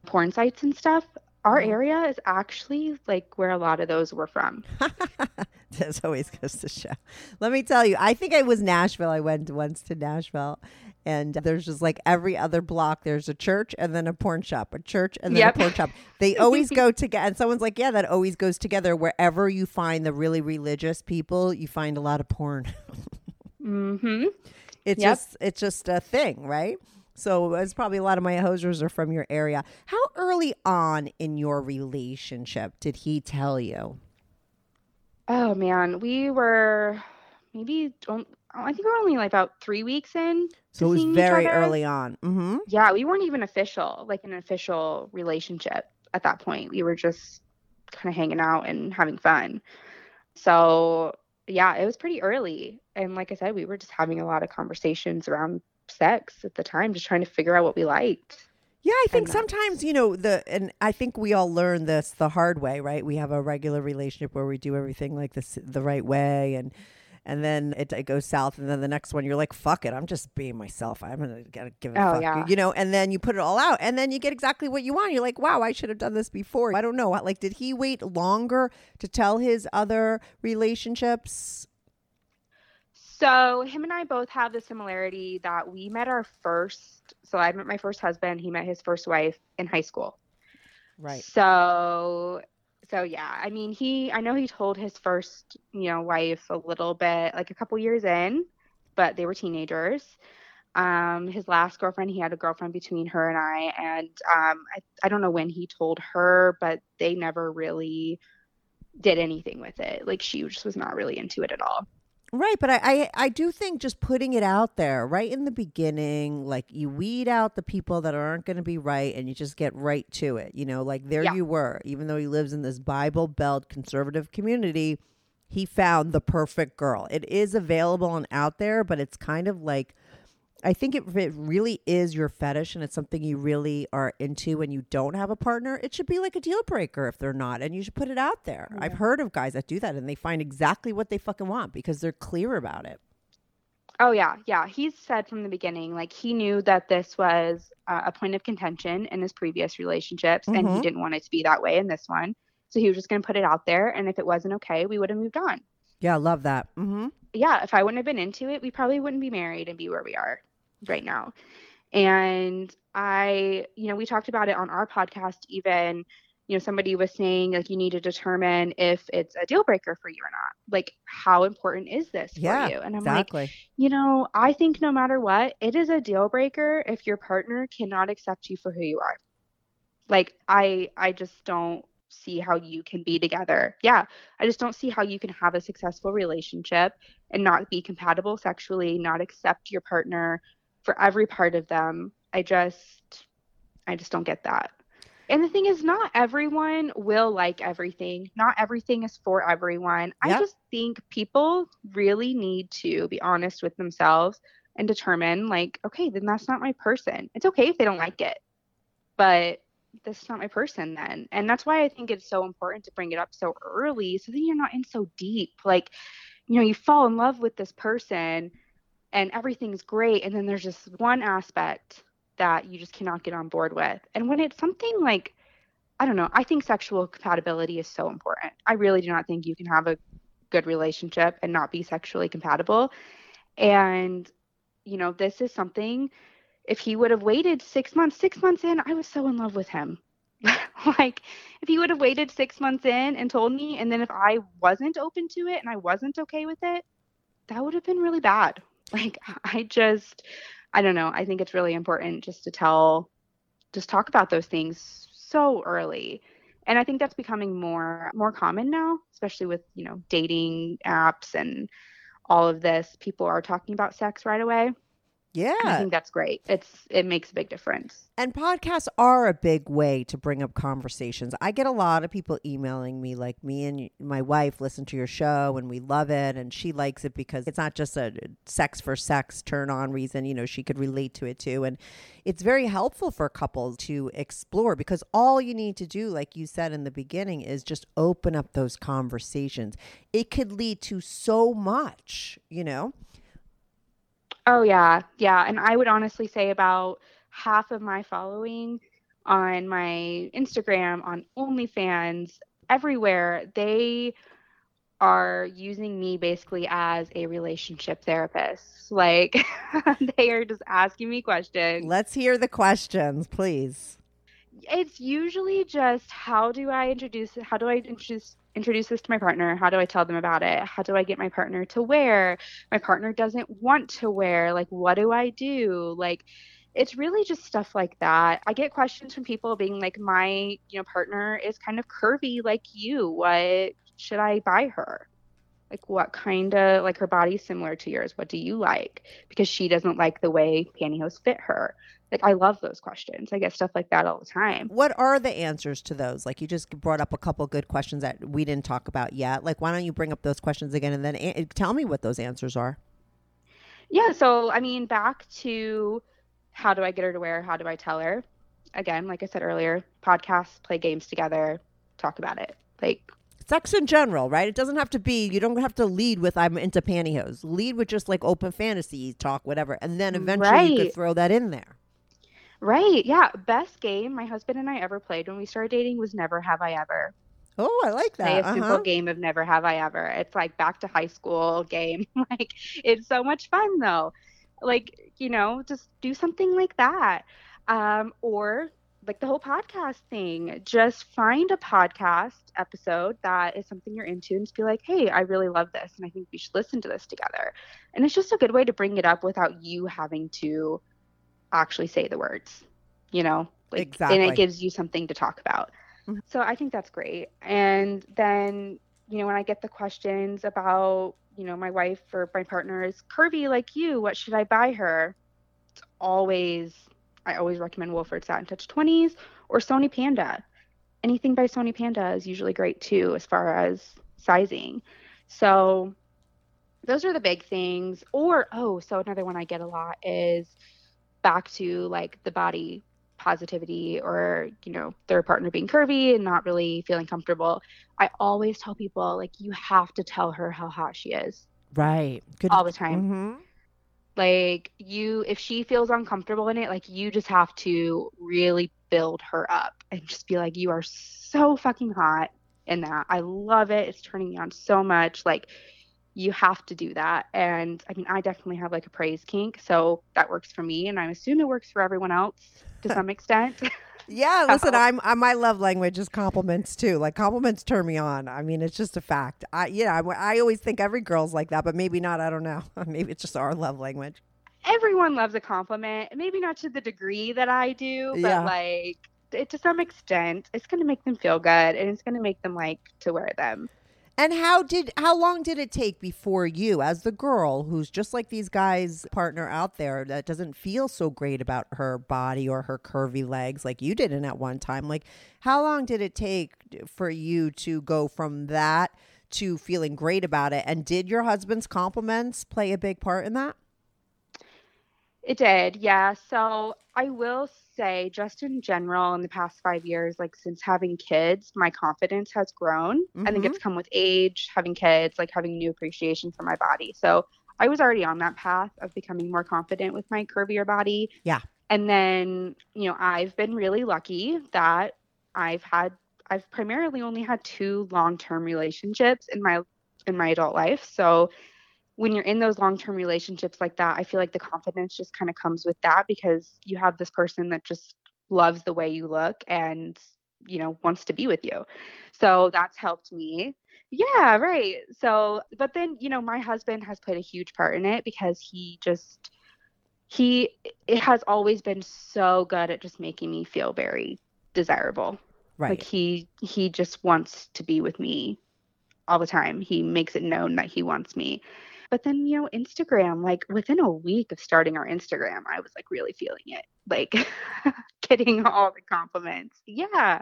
porn sites and stuff. Our Mhm. area is actually like where a lot of those were from. [laughs] this always goes to show. Let me tell you, I think I was Nashville. I went once to Nashville, and there's just like every other block, there's a church and then a porn shop, a church and then Yep. a porn shop. They [laughs] always go together. And someone's like, yeah, that always goes together. Wherever you find the really religious people, you find a lot of porn. [laughs] Mm-hmm. It's Yep. just it's just a thing, right? So it's probably a lot of my hosers are from your area. How early on in your relationship did he tell you? Oh man, we were maybe don't I think we we're only like about three weeks in. So it was very early on. Mm-hmm. Yeah, we weren't even official, like an official relationship at that point. We were just kind of hanging out and having fun. So, yeah, it was pretty early. And like I said, we were just having a lot of conversations around sex at the time, just trying to figure out what we liked. Yeah, I think sometimes, you know, the and I think we all learn this the hard way, right? We have a regular relationship where we do everything like this the right way and and then it, it goes south and then the next one you're like, fuck it, I'm just being myself. I'm gonna give a Oh, fuck. yeah. You know, and then you put it all out and then you get exactly what you want. You're like, wow, I should have done this before. I don't know. Like, did he wait longer to tell his other relationships? So him and I both have the similarity that we met our first. So I met my first husband. He met his first wife in high school. Right. So, so yeah. I mean, he. I know he told his first, you know, wife a little bit, like a couple years in, but they were teenagers. Um, his last girlfriend, he had a girlfriend between her and I, and um, I, I don't know when he told her, but they never really did anything with it. Like she just was not really into it at all. Right, but I, I I do think just putting it out there right in the beginning, like you weed out the people that aren't going to be right, and you just get right to it. You know, like there Yeah. you were, even though he lives in this Bible Belt conservative community, he found the perfect girl. It is available and out there, but it's kind of like I think if it really is your fetish and it's something you really are into and you don't have a partner, it should be like a deal breaker if they're not. And you should put it out there. I've heard of guys that do that and they find exactly what they fucking want because they're clear about it. Oh yeah, yeah. He said from the beginning, like he knew that this was uh, a point of contention in his previous relationships, and he Mhm. didn't want it to be that way in this one. So he was just going to put it out there, and if it wasn't okay, we would have moved on. Yeah, love that. Mm-hmm. Yeah, if I wouldn't have been into it, we probably wouldn't be married and be where we are right now. And I, you know, we talked about it on our podcast. Even, you know, somebody was saying like you need to determine if it's a deal breaker for you or not. Like, how important is this for you? And I'm like. exactly. You know, I think no matter what, it is a deal breaker if your partner cannot accept you for who you are. Like I I just don't see how you can be together. Yeah, I just don't see how you can have a successful relationship and not be compatible sexually, not accept your partner for every part of them. I just I just don't get that. And the thing is not everyone will like everything. Not everything is for everyone. I just think people really need to be honest with themselves and determine like, okay, then that's not my person. It's okay if they don't like it. But this is not my person then. And that's why I think it's so important to bring it up so early so that you're not in so deep. Like, you know, you fall in love with this person and everything's great and then there's just one aspect that you just cannot get on board with. And when it's something like I don't know, I think sexual compatibility is so important. I really do not think you can have a good relationship and not be sexually compatible. And you know, this is something if he would have waited 6 months, 6 months in, I was so in love with him. [laughs] like if he would have waited 6 months in and told me and then if I wasn't open to it and I wasn't okay with it, that would have been really bad. Like I just I don't know. I think it's really important just to tell just talk about those things so early. And I think that's becoming more more common now, especially with, you know, dating apps and all of this. People are talking about sex right away. Yeah. I think that's great. It's it makes a big difference. And podcasts are a big way to bring up conversations. I get a lot of people emailing me, like me and my wife listen to your show and we love it. And she likes it because it's not just a sex for sex turn on reason. You know, she could relate to it too. And it's very helpful for couples to explore because all you need to do, like you said in the beginning, is just open up those conversations. It could lead to so much, you know? Oh yeah, yeah. And I would honestly say about half of my following on my Instagram, on OnlyFans, everywhere, they are using me basically as a relationship therapist. Like [laughs] they are just asking me questions. Let's hear the questions, please. It's usually just how do I introduce how do I introduce introduce this to my partner? How do I tell them about it? How do I get my partner to wear? My partner doesn't want to wear. Like what do I do? Like it's really just stuff like that. I get questions from people being like my, you know, partner is kind of curvy like you. What should I buy her? Like what kind of like her body's similar to yours. What do you like? Because she doesn't like the way pantyhose fit her. Like I love those questions. I get stuff like that all the time. What are the answers to those? Like you just brought up a couple good questions that we didn't talk about yet. Like why don't you bring up those questions again and then a- tell me what those answers are? yeah, so I mean, back to how do I get her to wear? How do I tell her? Again, like I said earlier, podcasts, play games together, talk about it. Like Sex in general, right? It doesn't have to be, you don't have to lead with I'm into pantyhose. Lead with just like open fantasy talk, whatever. And then eventually you could throw that in there. Right. Yeah. Best game my husband and I ever played when we started dating was Never Have I Ever. Oh, I like Play that. a simple Uh-huh. game of Never Have I Ever. It's like back to high school game. [laughs] like it's so much fun though. Like, you know, just do something like that. Um, or like the whole podcast thing. Just find a podcast episode that is something you're into and just be like, hey, I really love this and I think we should listen to this together. And it's just a good way to bring it up without you having to actually say the words, you know? Like, And it gives you something to talk about. Mhm. So I think that's great. And then, you know, when I get the questions about, you know, my wife or my partner is curvy like you, what should I buy her? It's always, I always recommend Wolford Satin Touch 20s or Sony Panda. Anything by Sony Panda is usually great too, as far as sizing. So those are the big things. Or, oh, so another one I get a lot is back to like the body positivity or you know their partner being curvy and not really feeling comfortable. I always tell people like you have to tell her how hot she is. Right. Good. all the time. Hmm like you if she feels uncomfortable in it like you just have to really build her up and just be like you are so fucking hot in that. I love it. It's turning me on so much. Like you have to do that and i mean i definitely have like a praise kink so that works for me and i assume it works for everyone else to [laughs] some extent Yeah, [laughs] listen, I'm, i my love language is compliments too. Like compliments turn me on. I mean, it's just a fact. I yeah, I, I always think every girl's like that, but maybe not. I don't know. [laughs] maybe it's just our love language. everyone loves a compliment maybe not to the degree that i do but Yeah. like it, to some extent it's going to make them feel good and it's going to make them like to wear them And how did how long did it take before you, as the girl who's just like these guys' partner out there that doesn't feel so great about her body or her curvy legs like you didn't at one time? Like, how long did it take for you to go from that to feeling great about it? And did your husband's compliments play a big part in that? It did, yeah. So I will say, just in general, in the past five years, like since having kids, my confidence has grown. I think it's mm-hmm. come with age, having kids, like having new appreciation for my body. So I was already on that path of becoming more confident with my curvier body. Yeah. And then, you know, I've been really lucky that I've had, I've primarily only had two long-term relationships in my in my adult life. So when you're in those long-term relationships like that, I feel like the confidence just kind of comes with that because you have this person that just loves the way you look and you know wants to be with you. So that's helped me. Yeah, right. So, but then, you know, my husband has played a huge part in it because he just he it has always been so good at just making me feel very desirable. Right. Like he he just wants to be with me all the time. He makes it known that he wants me. But then, you know, Instagram, like within a week of starting our Instagram, I was like really feeling it. Like [laughs] getting all the compliments. Yeah.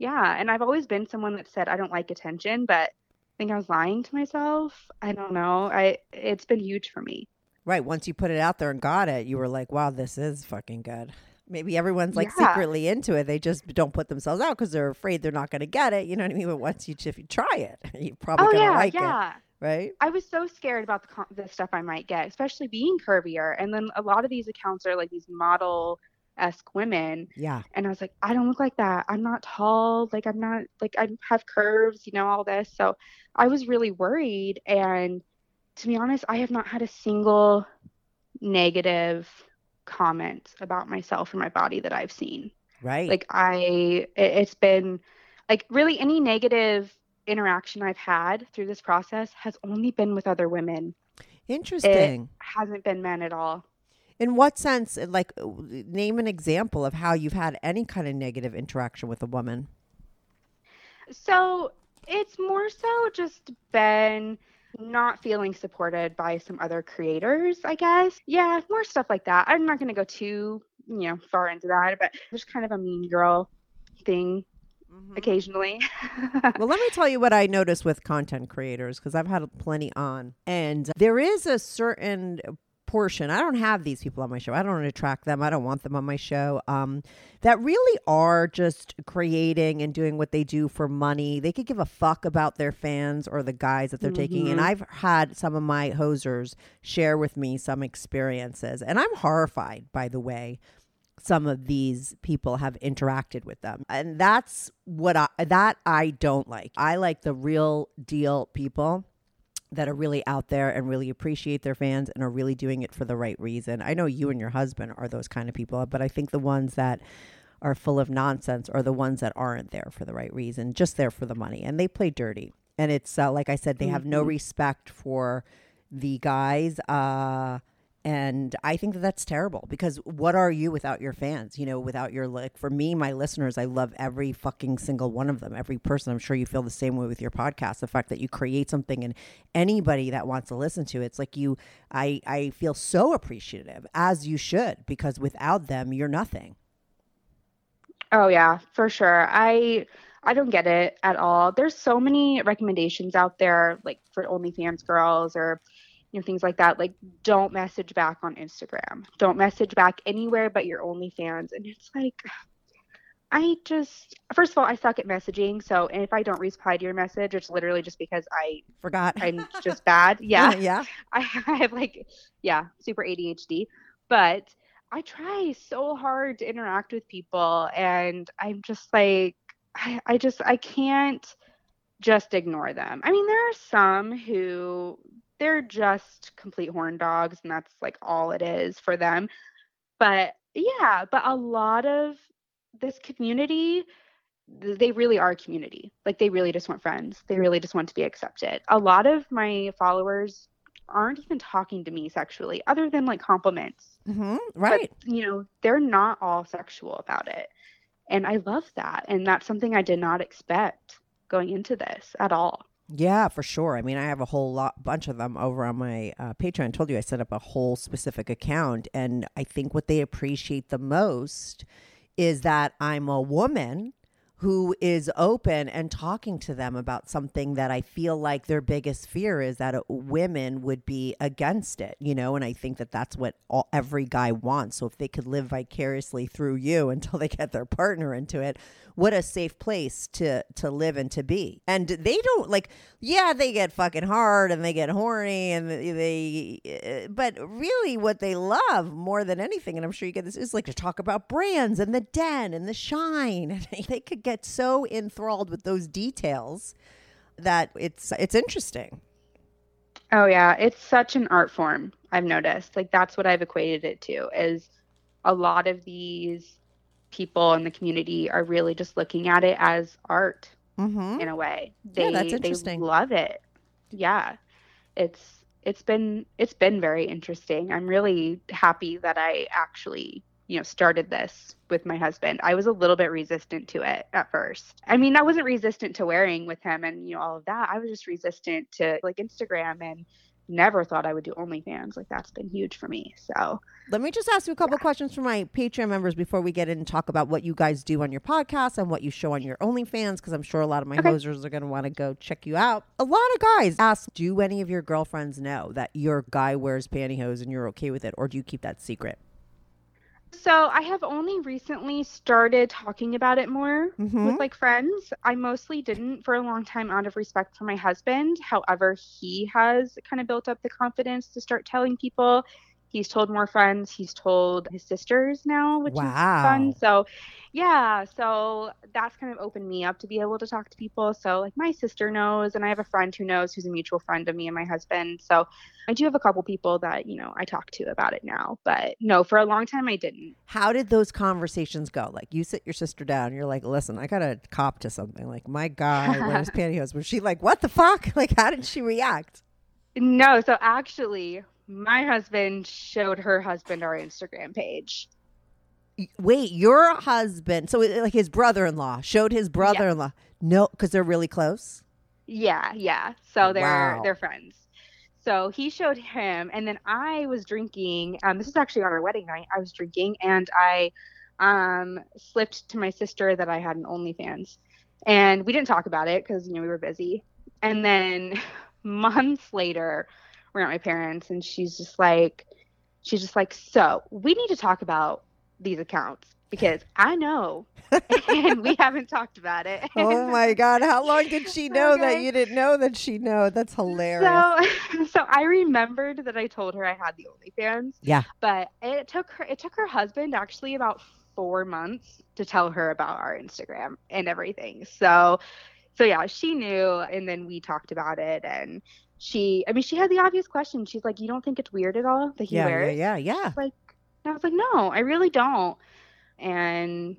Yeah. And I've always been someone that said I don't like attention, but I think I was lying to myself. I don't know. I it's been huge for me. Right. Once you put it out there and got it, you were like, wow, this is fucking good. Maybe everyone's like Yeah. secretly into it. They just don't put themselves out because they're afraid they're not going to get it. You know what I mean? But once you, if you try it, [laughs] you're probably oh going to yeah, like it. Right. I was so scared about the the stuff I might get, especially being curvier. And then a lot of these accounts are like these model esque women, Yeah. and I was like, I don't look like that. I'm not tall. Like I'm not like I have curves, you know, all this. So I was really worried. And to be honest, I have not had a single negative comment about myself or my body that I've seen Right. like i it, it's been like really any negative interaction i've had through this process has only been with other women Interesting. hasn't been men at all In what sense? Like, uh, name an example of how you've had any kind of negative interaction with a woman. so it's more so just been not feeling supported by some other creators i guess yeah more stuff like that i'm not going to go too you know far into that but just kind of a mean girl thing occasionally [laughs] well, let me tell you what I notice with content creators because I've had plenty on. And there is a certain portion, I don't have these people on my show. I don't attract them. I don't want them on my show. Um, that really are just creating and doing what they do for money. They could give a fuck about their fans or the guys that they're taking. And I've had some of my hosers share with me some experiences, and I'm horrified, by the way, some of these people have interacted with them. And that's what i that i don't like. I like the real deal people that are really out there and really appreciate their fans and are really doing it for the right reason. I know you and your husband are those kind of people but i think the ones that are full of nonsense are the ones that aren't there for the right reason just there for the money. And they play dirty. And it's uh, like i said they have no respect for the guys uh and I think that that's terrible because what are you without your fans? You know, without your like for me, my listeners, I love every fucking single one of them, every person. I'm sure you feel the same way with your podcast. The fact that you create something and anybody that wants to listen to it, it's like you I I feel so appreciative as you should because without them, you're nothing. Oh yeah, for sure. I I don't get it at all. There's so many recommendations out there, like for OnlyFans girls or you know things like that. Like don't message back on Instagram. Don't message back anywhere but your OnlyFans. And it's like I just first of all I suck at messaging. So and if I don't reply to your message, it's literally just because I Forgot. I'm just bad. [laughs] Yeah. yeah. [laughs] I have like yeah, super ADHD. But I try so hard to interact with people and I'm just like I, I just I can't just ignore them. I mean, there are some who they're just complete horn dogs and that's like all it is for them. But yeah, but a lot of this community they really are a community. Like they really just want friends. They really just want to be accepted. A lot of my followers aren't even talking to me sexually other than like compliments. hmm But, Right. you know, they're not all sexual about it. And I love that. And that's something I did not expect going into this at all. Yeah, for sure. I mean, I have a whole lot, bunch of them over on my uh, Patreon. I told you I set up a whole specific account, and I think what they appreciate the most is that I'm a woman who is open and talking to them about something that I feel like their biggest fear is that women would be against it, you know, and I think that that's what all, every guy wants. So if they could live vicariously through you [laughs] until they get their partner into it, what a safe place to to live and to be. And they don't like yeah, they get fucking hard and they get horny and they uh, but really what they love more than anything and I'm sure you get this is like to talk about brands and the den and the shine. [laughs] they could get so enthralled with those details that it's it's interesting. Oh yeah, it's such an art form. I've noticed. Like that's what I've equated it to is a lot of these people in the community are really just looking at it as art Mhm. in a way. Yeah, that's interesting. they love it. Yeah. It's it's been it's been very interesting. I'm really happy that I actually, you know, started this with my husband. I was a little bit resistant to it at first. I mean, I wasn't resistant to wearing with him and, you know, all of that. I was just resistant to like Instagram and never thought I would do OnlyFans. Like that's been huge for me. So Let me just ask you a couple questions for my Patreon members before we get in and talk about what you guys do on your podcast and what you show on your OnlyFans, because I'm sure a lot of my Okay. hosers are going to want to go check you out. A lot of guys ask, do any of your girlfriends know that your guy wears pantyhose and you're okay with it, or do you keep that secret? So I have only recently started talking about it more Mhm. with like friends. I mostly didn't for a long time out of respect for my husband. However, he has kind of built up the confidence to start telling people. He's told more friends. He's told his sisters now, which is fun. So, yeah, so that's kind of opened me up to be able to talk to people. So, like my sister knows, and I have a friend who knows who's a mutual friend of me and my husband. So, I do have a couple people that, you know, I talk to about it now. But no, for a long time I didn't. How did those conversations go? Like you sit your sister down, you're like, listen, I got to cop to something. Like my guy wears [laughs] pantyhose. Was she like, what the fuck? [laughs] Like, how did she react? No, so actually, my husband showed her husband our Instagram page. Wait, your husband, so like his brother-in-law showed his brother-in-law. No, because they're really close. Yeah, yeah. So they're Wow. they're friends. So he showed him, and then I was drinking. Um, this is actually on our wedding night. I was drinking, and I um slipped to my sister that I had an OnlyFans, and we didn't talk about it because you know we were busy. And then [laughs] months later, we're at my parents, and she's just like, she's just like, so we need to talk about these accounts because I know [laughs] and we haven't talked about it. oh my [laughs] god, how long did she know that you didn't know that she know? That's hilarious. So, [laughs] so I remembered that I told her I had the OnlyFans, yeah. but it took her it took her husband actually about four months to tell her about our Instagram and everything. So, so yeah, she knew, and then we talked about it, and she, I mean, she had the obvious question. She's like, "You don't think it's weird at all that he Yeah, yeah, wears?" yeah, yeah. She's like, and I was like, "No, I really don't," and.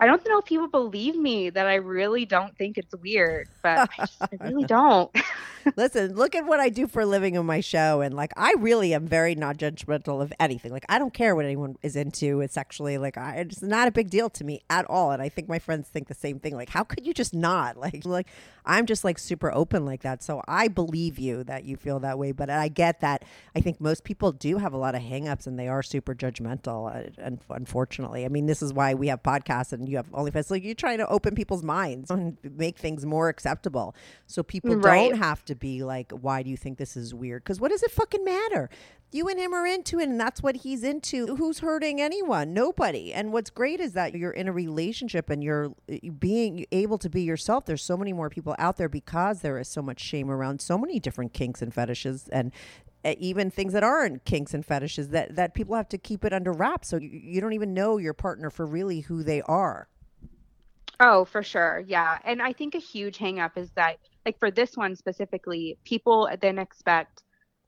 I don't know if people believe me that I really don't think it's weird, but I, just, I really [laughs] don't. [laughs] Listen, look at what I do for a living on my show. And like, I really am very not judgmental of anything. Like, I don't care what anyone is into. It's actually like, I, it's not a big deal to me at all. And I think my friends think the same thing. Like, how could you just not? [laughs] Like, like I'm just like super open like that. So I believe you that you feel that way. But I get that. I think most people do have a lot of hangups and they are super judgmental. uh, And unfortunately, I mean, this is why we have podcasts and you have OnlyFans. Like, you're trying to open people's minds and make things more acceptable. So people Right. don't have to be like, why do you think this is weird? Because what does it fucking matter? You and him are into it, and that's what he's into. Who's hurting anyone? Nobody. And what's great is that you're in a relationship and you're uh, being able to be yourself. There's so many more people out there because there is so much shame around so many different kinks and fetishes and uh, even things that aren't kinks and fetishes that, that people have to keep it under wraps. So you, you don't even know your partner for really who they are. Oh, for sure. Yeah. And I think a huge hang up is that like for this one specifically, people then expect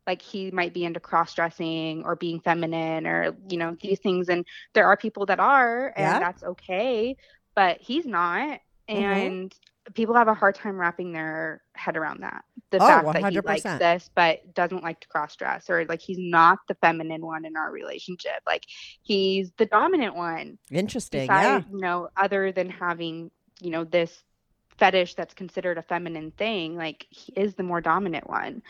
like he might be into cross dressing or being feminine or, you know, these things. And there are people that are, and Yeah. that's okay, but he's not. Mhm. And people have a hard time wrapping their head around that. The Oh, fact that he likes this, but doesn't like to cross dress, or like he's not the feminine one in our relationship. Like he's the dominant one Interesting. Yeah. besides, you know, other than having, you know, this fetish that's considered a feminine thing, like he is the more dominant one.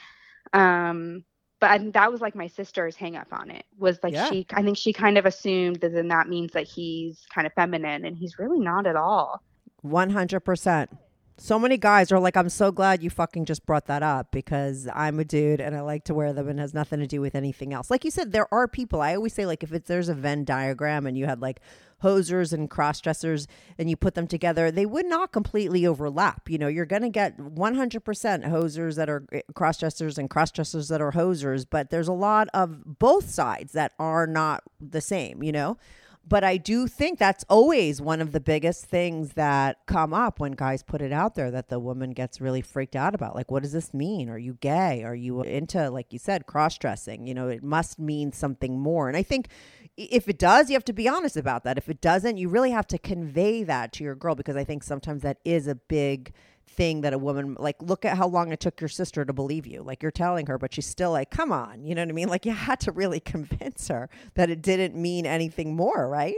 Um, but I, that was like my sister's hang up on it was like Yeah. she, I think she kind of assumed that then that means that he's kind of feminine and he's really not at all. One hundred percent. So many guys are like, I'm so glad you fucking just brought that up because I'm a dude and I like to wear them and has nothing to do with anything else. Like you said, there are people. I always say like if it's there's a Venn diagram and you had like hosers and cross dressers and you put them together, they would not completely overlap. You know, you're gonna get 100 percent hosers that are eh, cross dressers and cross dressers that are hosers, but there's a lot of both sides that are not the same. You know. But I do think that's always one of the biggest things that come up when guys put it out there that the woman gets really freaked out about. Like, what does this mean? Are you gay? Are you into, like you said, cross dressing? You know, it must mean something more. And I think if it does, you have to be honest about that. If it doesn't, you really have to convey that to your girl because I think sometimes that is a big thing that a woman like look at how long it took your sister to believe you like you're telling her but she's still like come on you know what i mean like you had to really [laughs] convince her that it didn't mean anything more right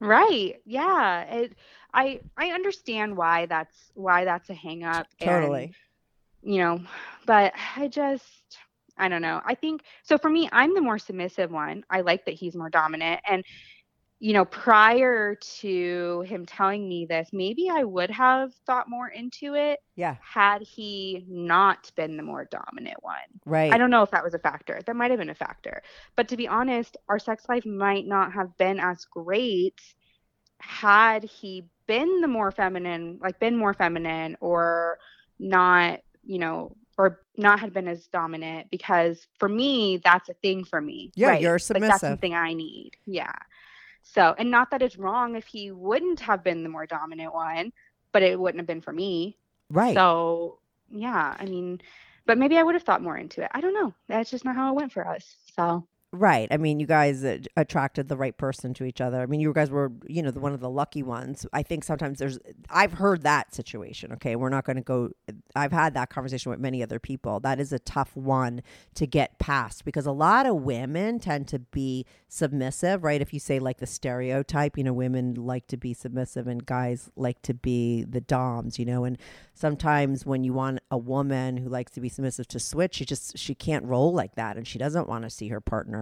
Right. Yeah. It, I, I understand why that's, why that's a hang up. totally you know, but I just, I don't know. I think so for me, I'm the more submissive one. I like that he's more dominant. And, you know, prior to him telling me this, maybe I would have thought more into it yeah had he not been the more dominant one. right I don't know if that was a factor. That might have been a factor. But to be honest, our sex life might not have been as great had he been the more feminine, like been more feminine or not, you know, or not had been as dominant because for me, that's a thing for me. Yeah, right? you're Like submissive. that's something I need. Yeah. So, and not that it's wrong if he wouldn't have been the more dominant one, but it wouldn't have been for me. right So yeah, I mean, but maybe I would have thought more into it. I don't know. That's just not how it went for us. So Right. I mean, you guys uh, attracted the right person to each other. I mean, you guys were, you know, the, one of the lucky ones. I think sometimes there's, I've heard that situation. Okay. We're not going to go, I've had that conversation with many other people. That is a tough one to get past because a lot of women tend to be submissive, right? If you say like the stereotype, you know, women like to be submissive and guys like to be the doms, you know, and sometimes when you want a woman who likes to be submissive to switch, she just, she can't roll like that and she doesn't want to see her partner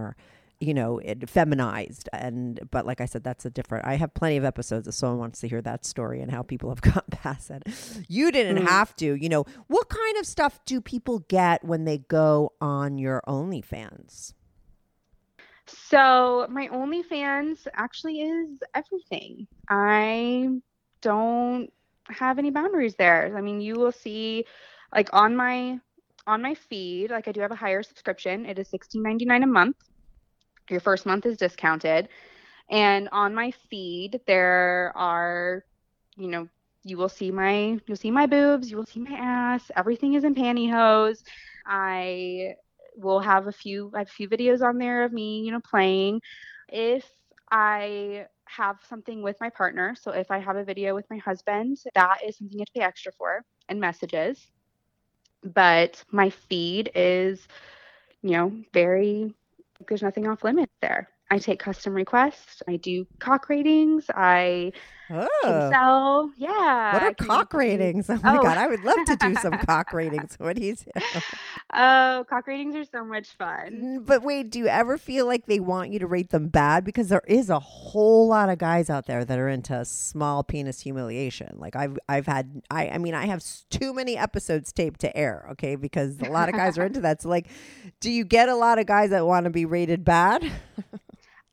you know, it, feminized. And but like I said, that's a different. I have plenty of episodes if someone wants to hear that story and how people have [laughs] gotten past it. You didn't mm. have to. You know, what kind of stuff do people get when they go on your OnlyFans? So my OnlyFans actually is everything. I don't have any boundaries there. I mean, you will see like on my on my feed, like I do have a higher subscription. It is $16.99 a month. Your first month is discounted. And on my feed there are, you know, you will see my you'll see my boobs, you will see my ass. Everything is in pantyhose. I will have a few I have a few videos on there of me, you know, playing. If I have something with my partner, so if I have a video with my husband, that is something you have to pay extra for and messages. But my feed is, you know, very there's nothing off limits there. I take custom requests. I do cock ratings. I Oh. sell. Yeah. What are cock ratings? [laughs] Oh my Oh. god, I would love to do some [laughs] cock ratings. What do you do? [laughs] Oh, cock ratings are so much fun. Mm, but wait, do you ever feel like they want you to rate them bad? Because there is a whole lot of guys out there that are into small penis humiliation. Like I've I've had I I mean I have too many episodes taped to air. Okay, because a lot of guys are into that. So like, do you get a lot of guys that want to be rated bad?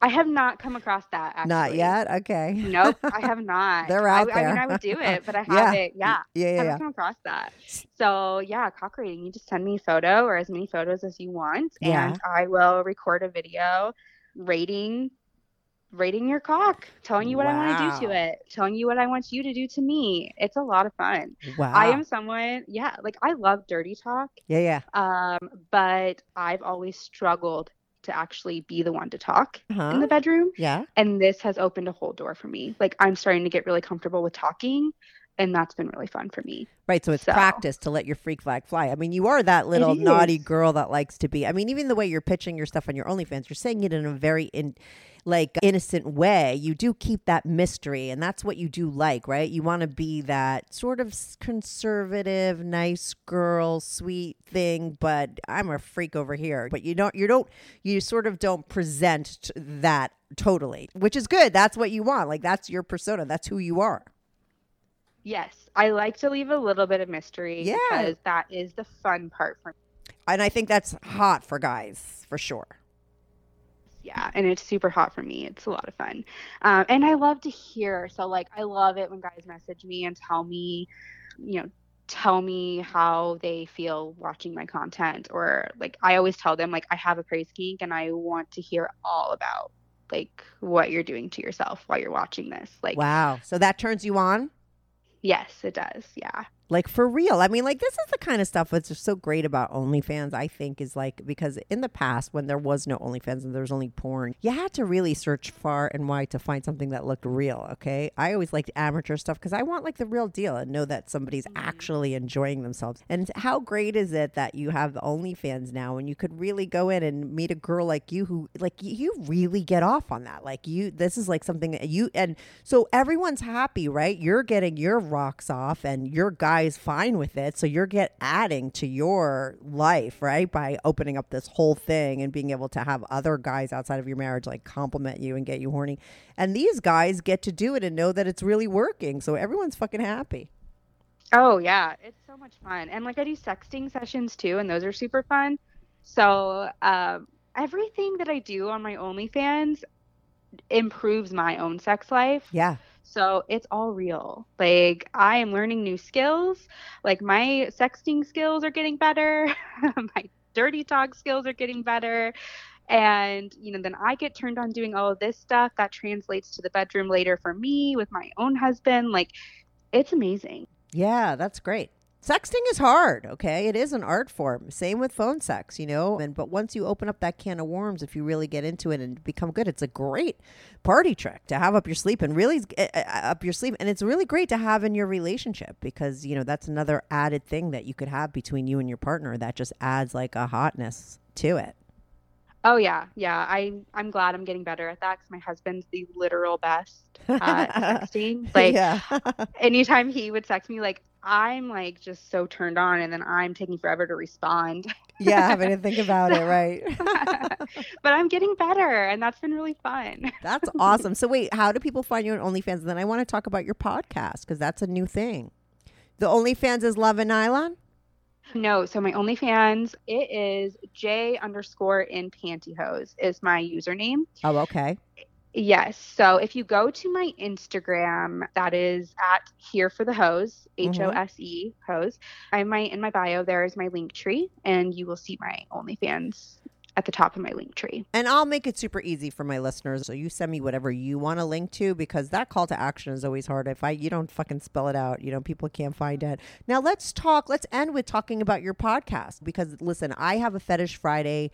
I have not come across that actually. Not yet. Okay. Nope, I [laughs] have not. They're I- out I, mean. I would do it, but I [laughs] haven't. Yeah. Yeah, yeah, haven't yeah. come across that. So yeah, cock rating. You just send me a photo or as many photos as you want, Yeah. and I will record a video rating rating your cock, telling you what I want to do to it, telling you what I want you to do to me. It's a lot of fun. Wow. I am someone, yeah, like I love dirty talk, Yeah, yeah. um, but I've always struggled to actually be the one to talk in Huh? the uh-huh. bedroom Yeah. and this has opened a whole door for me like i'm starting to get really comfortable with talking and that's been really fun for me Right, so it's So- practice to let your freak flag fly. I mean, you are that little naughty girl that likes to be. I mean, even the way you're pitching your stuff on your OnlyFans, you're saying it in a very in like innocent way. You do keep that mystery, and that's what you do like, right? You want to be that sort of conservative, nice girl, sweet thing, but I'm a freak over here. But you don't you don't you sort of don't present that totally, which is good. That's what you want. Like that's your persona. That's who you are. Yes i like to leave a little bit of mystery Yeah. because that is the fun part for me And I think that's hot for guys, for sure. yeah and it's super hot for me it's a lot of fun um, and i love to hear so like i love it when guys message me and tell me you know tell me how they feel watching my content or like i always tell them like i have a praise kink and i want to hear all about like what you're doing to yourself while you're watching this like Wow. So that turns you on? Yes it does yeah Like for real. I mean, like this is the kind of stuff that's just so great about OnlyFans, I think, is like because in the past when there was no OnlyFans and there was only porn, you had to really search far and wide to find something that looked real. Okay. I always liked amateur stuff because I want like the real deal and know that somebody's mm-hmm. actually enjoying themselves. And how great is it that you have the OnlyFans now and you could really go in and meet a girl like you who like you really get off on that. Like you this is like something that you and so everyone's happy, right? You're getting your rocks off and your guy's fine with it. So you're get adding to your life, right? By opening up this whole thing and being able to have other guys outside of your marriage like compliment you and get you horny. And these guys get to do it and know that it's really working. So everyone's fucking happy. Oh yeah, it's so much fun. And like I do sexting sessions too, and those are super fun. So um, everything that I do on my OnlyFans improves my own sex life. Yeah. So it's all real. Like I am learning new skills. Like my sexting skills are getting better. [laughs] my dirty talk skills are getting better. And you know, then I get turned on doing all of this stuff that translates to the bedroom later for me with my own husband. Like it's amazing. Yeah, that's great. Sexting is hard, okay? It is an art form. Same with phone sex, you know? And but once you open up that can of worms, if you really get into it and become good, it's a great party trick to have up your sleeve and really uh, up your sleeve. And it's really great to have in your relationship because, you know, that's another added thing that you could have between you and your partner that just adds like a hotness to it. Oh yeah, yeah. I I'm glad I'm getting better at that because my husband's the literal best at [laughs] texting. Like yeah. anytime he would text me, like I'm like just so turned on, and then I'm taking forever to respond. yeah, having to think [laughs] about it, right? [laughs] but I'm getting better, and that's been really fun. [laughs] That's awesome. So wait, how do people find you on OnlyFans? And then I want to talk about your podcast because that's a new thing. The OnlyFans is Love and Nylon. No, so my OnlyFans, it is J underscore in pantyhose is my username. Oh, okay. Yes. So if you go to my Instagram, that is at here for the hose, mm-hmm. H O S E hose. I my in my bio there is my Linktree, and you will see my OnlyFans at the top of my Linktree. And I'll make it super easy for my listeners. So you send me whatever you want to link to because that call to action is always hard. If I you don't fucking spell it out, you know, people can't find it. Now let's talk, let's end with talking about your podcast because listen, I have a fetish Friday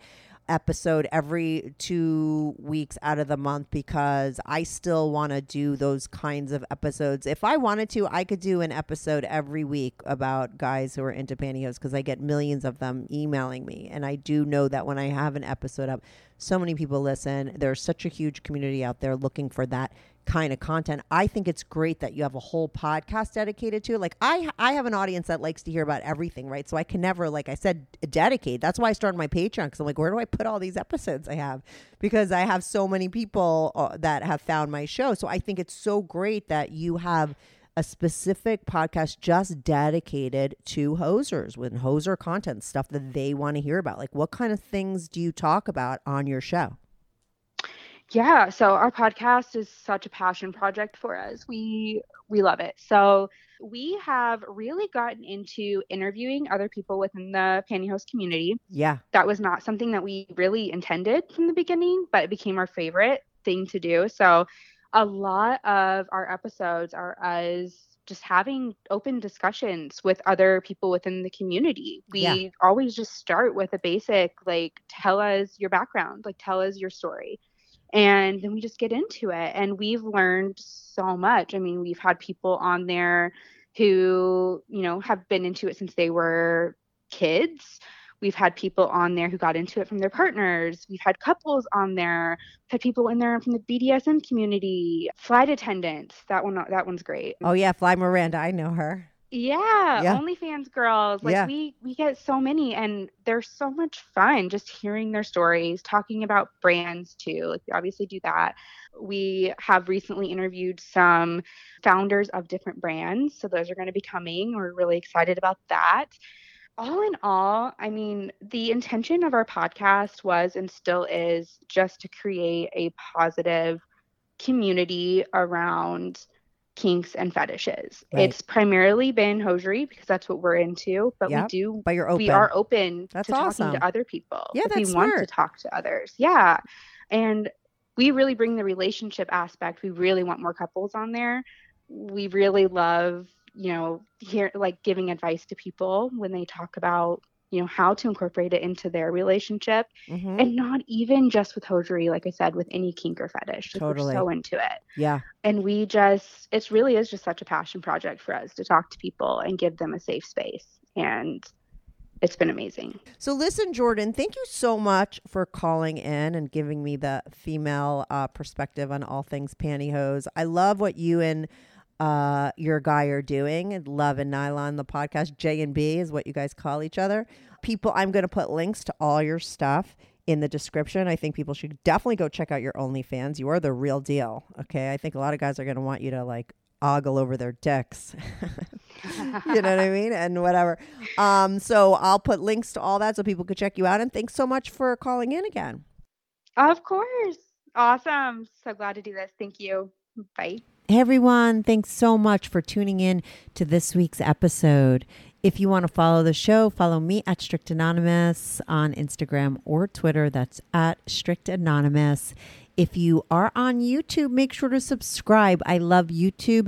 episode every two weeks out of the month because I still want to do those kinds of episodes. If I wanted to, I could do an episode every week about guys who are into pantyhose because I get millions of them emailing me. And I do know that when I have an episode up, so many people listen. There's such a huge community out there looking for that kind of content. I think it's great that you have a whole podcast dedicated to it. Like I I have an audience that likes to hear about everything, right? So I can never like I said dedicate. That's why I started my Patreon cuz I'm like where do I put all these episodes I have? Because I have so many people uh, that have found my show. So I think it's so great that you have a specific podcast just dedicated to hosers with hoser content stuff that they want to hear about. Like what kind of things do you talk about on your show? Yeah, so our podcast is such a passion project for us. We we love it. So we have really gotten into interviewing other people within the pantyhose community. Yeah. That was not something that we really intended from the beginning, but it became our favorite thing to do. So a lot of our episodes are us just having open discussions with other people within the community. We Yeah. always just start with a basic like tell us your background, like tell us your story and then we just get into it and we've learned so much. I mean we've had people on there who you know have been into it since they were kids. We've had people on there who got into it from their partners. We've had couples on there. We've had people in there from the bdsm community flight attendants. That one that one's great. Oh yeah, Fly Miranda, I know her. Yeah, Yeah. OnlyFans girls. Like Yeah. we we get so many and they're so much fun just hearing their stories, talking about brands too. Like we obviously do that. We have recently interviewed some founders of different brands. So those are going to be coming. We're really excited about that. All in all, I mean, the intention of our podcast was and still is just to create a positive community around kinks and fetishes. Right. It's primarily been hosiery because that's what we're into, but Yep, we do But you're open. we are open That's to talking to other people. Yeah, Like, that's we want to talk to others. Yeah. And we really bring the relationship aspect. We really want more couples on there. We really love, you know, hear like giving advice to people when they talk about, you know, how to incorporate it into their relationship Mhm. and not even just with hosiery, like I said, with any kink or fetish. Like, Totally. We're so into it Yeah. and we just it really is just such a passion project for us to talk to people and give them a safe space and it's been amazing So listen, Jordin, thank you so much for calling in and giving me the female uh, perspective on all things pantyhose. I love what you and uh, your guy are doing. Love and Nylon, the podcast. J and B is what you guys call each other. People, I'm going to put links to all your stuff in the description. I think people should definitely go check out your OnlyFans. You are the real deal. Okay. I think a lot of guys are going to want you to like ogle over their dicks. [laughs] you know what I mean? And whatever. Um, so I'll put links to all that so people could check you out. And thanks so much for calling in again. of course awesome so glad to do this thank you bye Hey everyone, thanks so much for tuning in to this week's episode. If you want to follow the show, follow me at Strict Anonymous on Instagram or Twitter. That's at Strict Anonymous. If you are on YouTube, make sure to subscribe. I love YouTube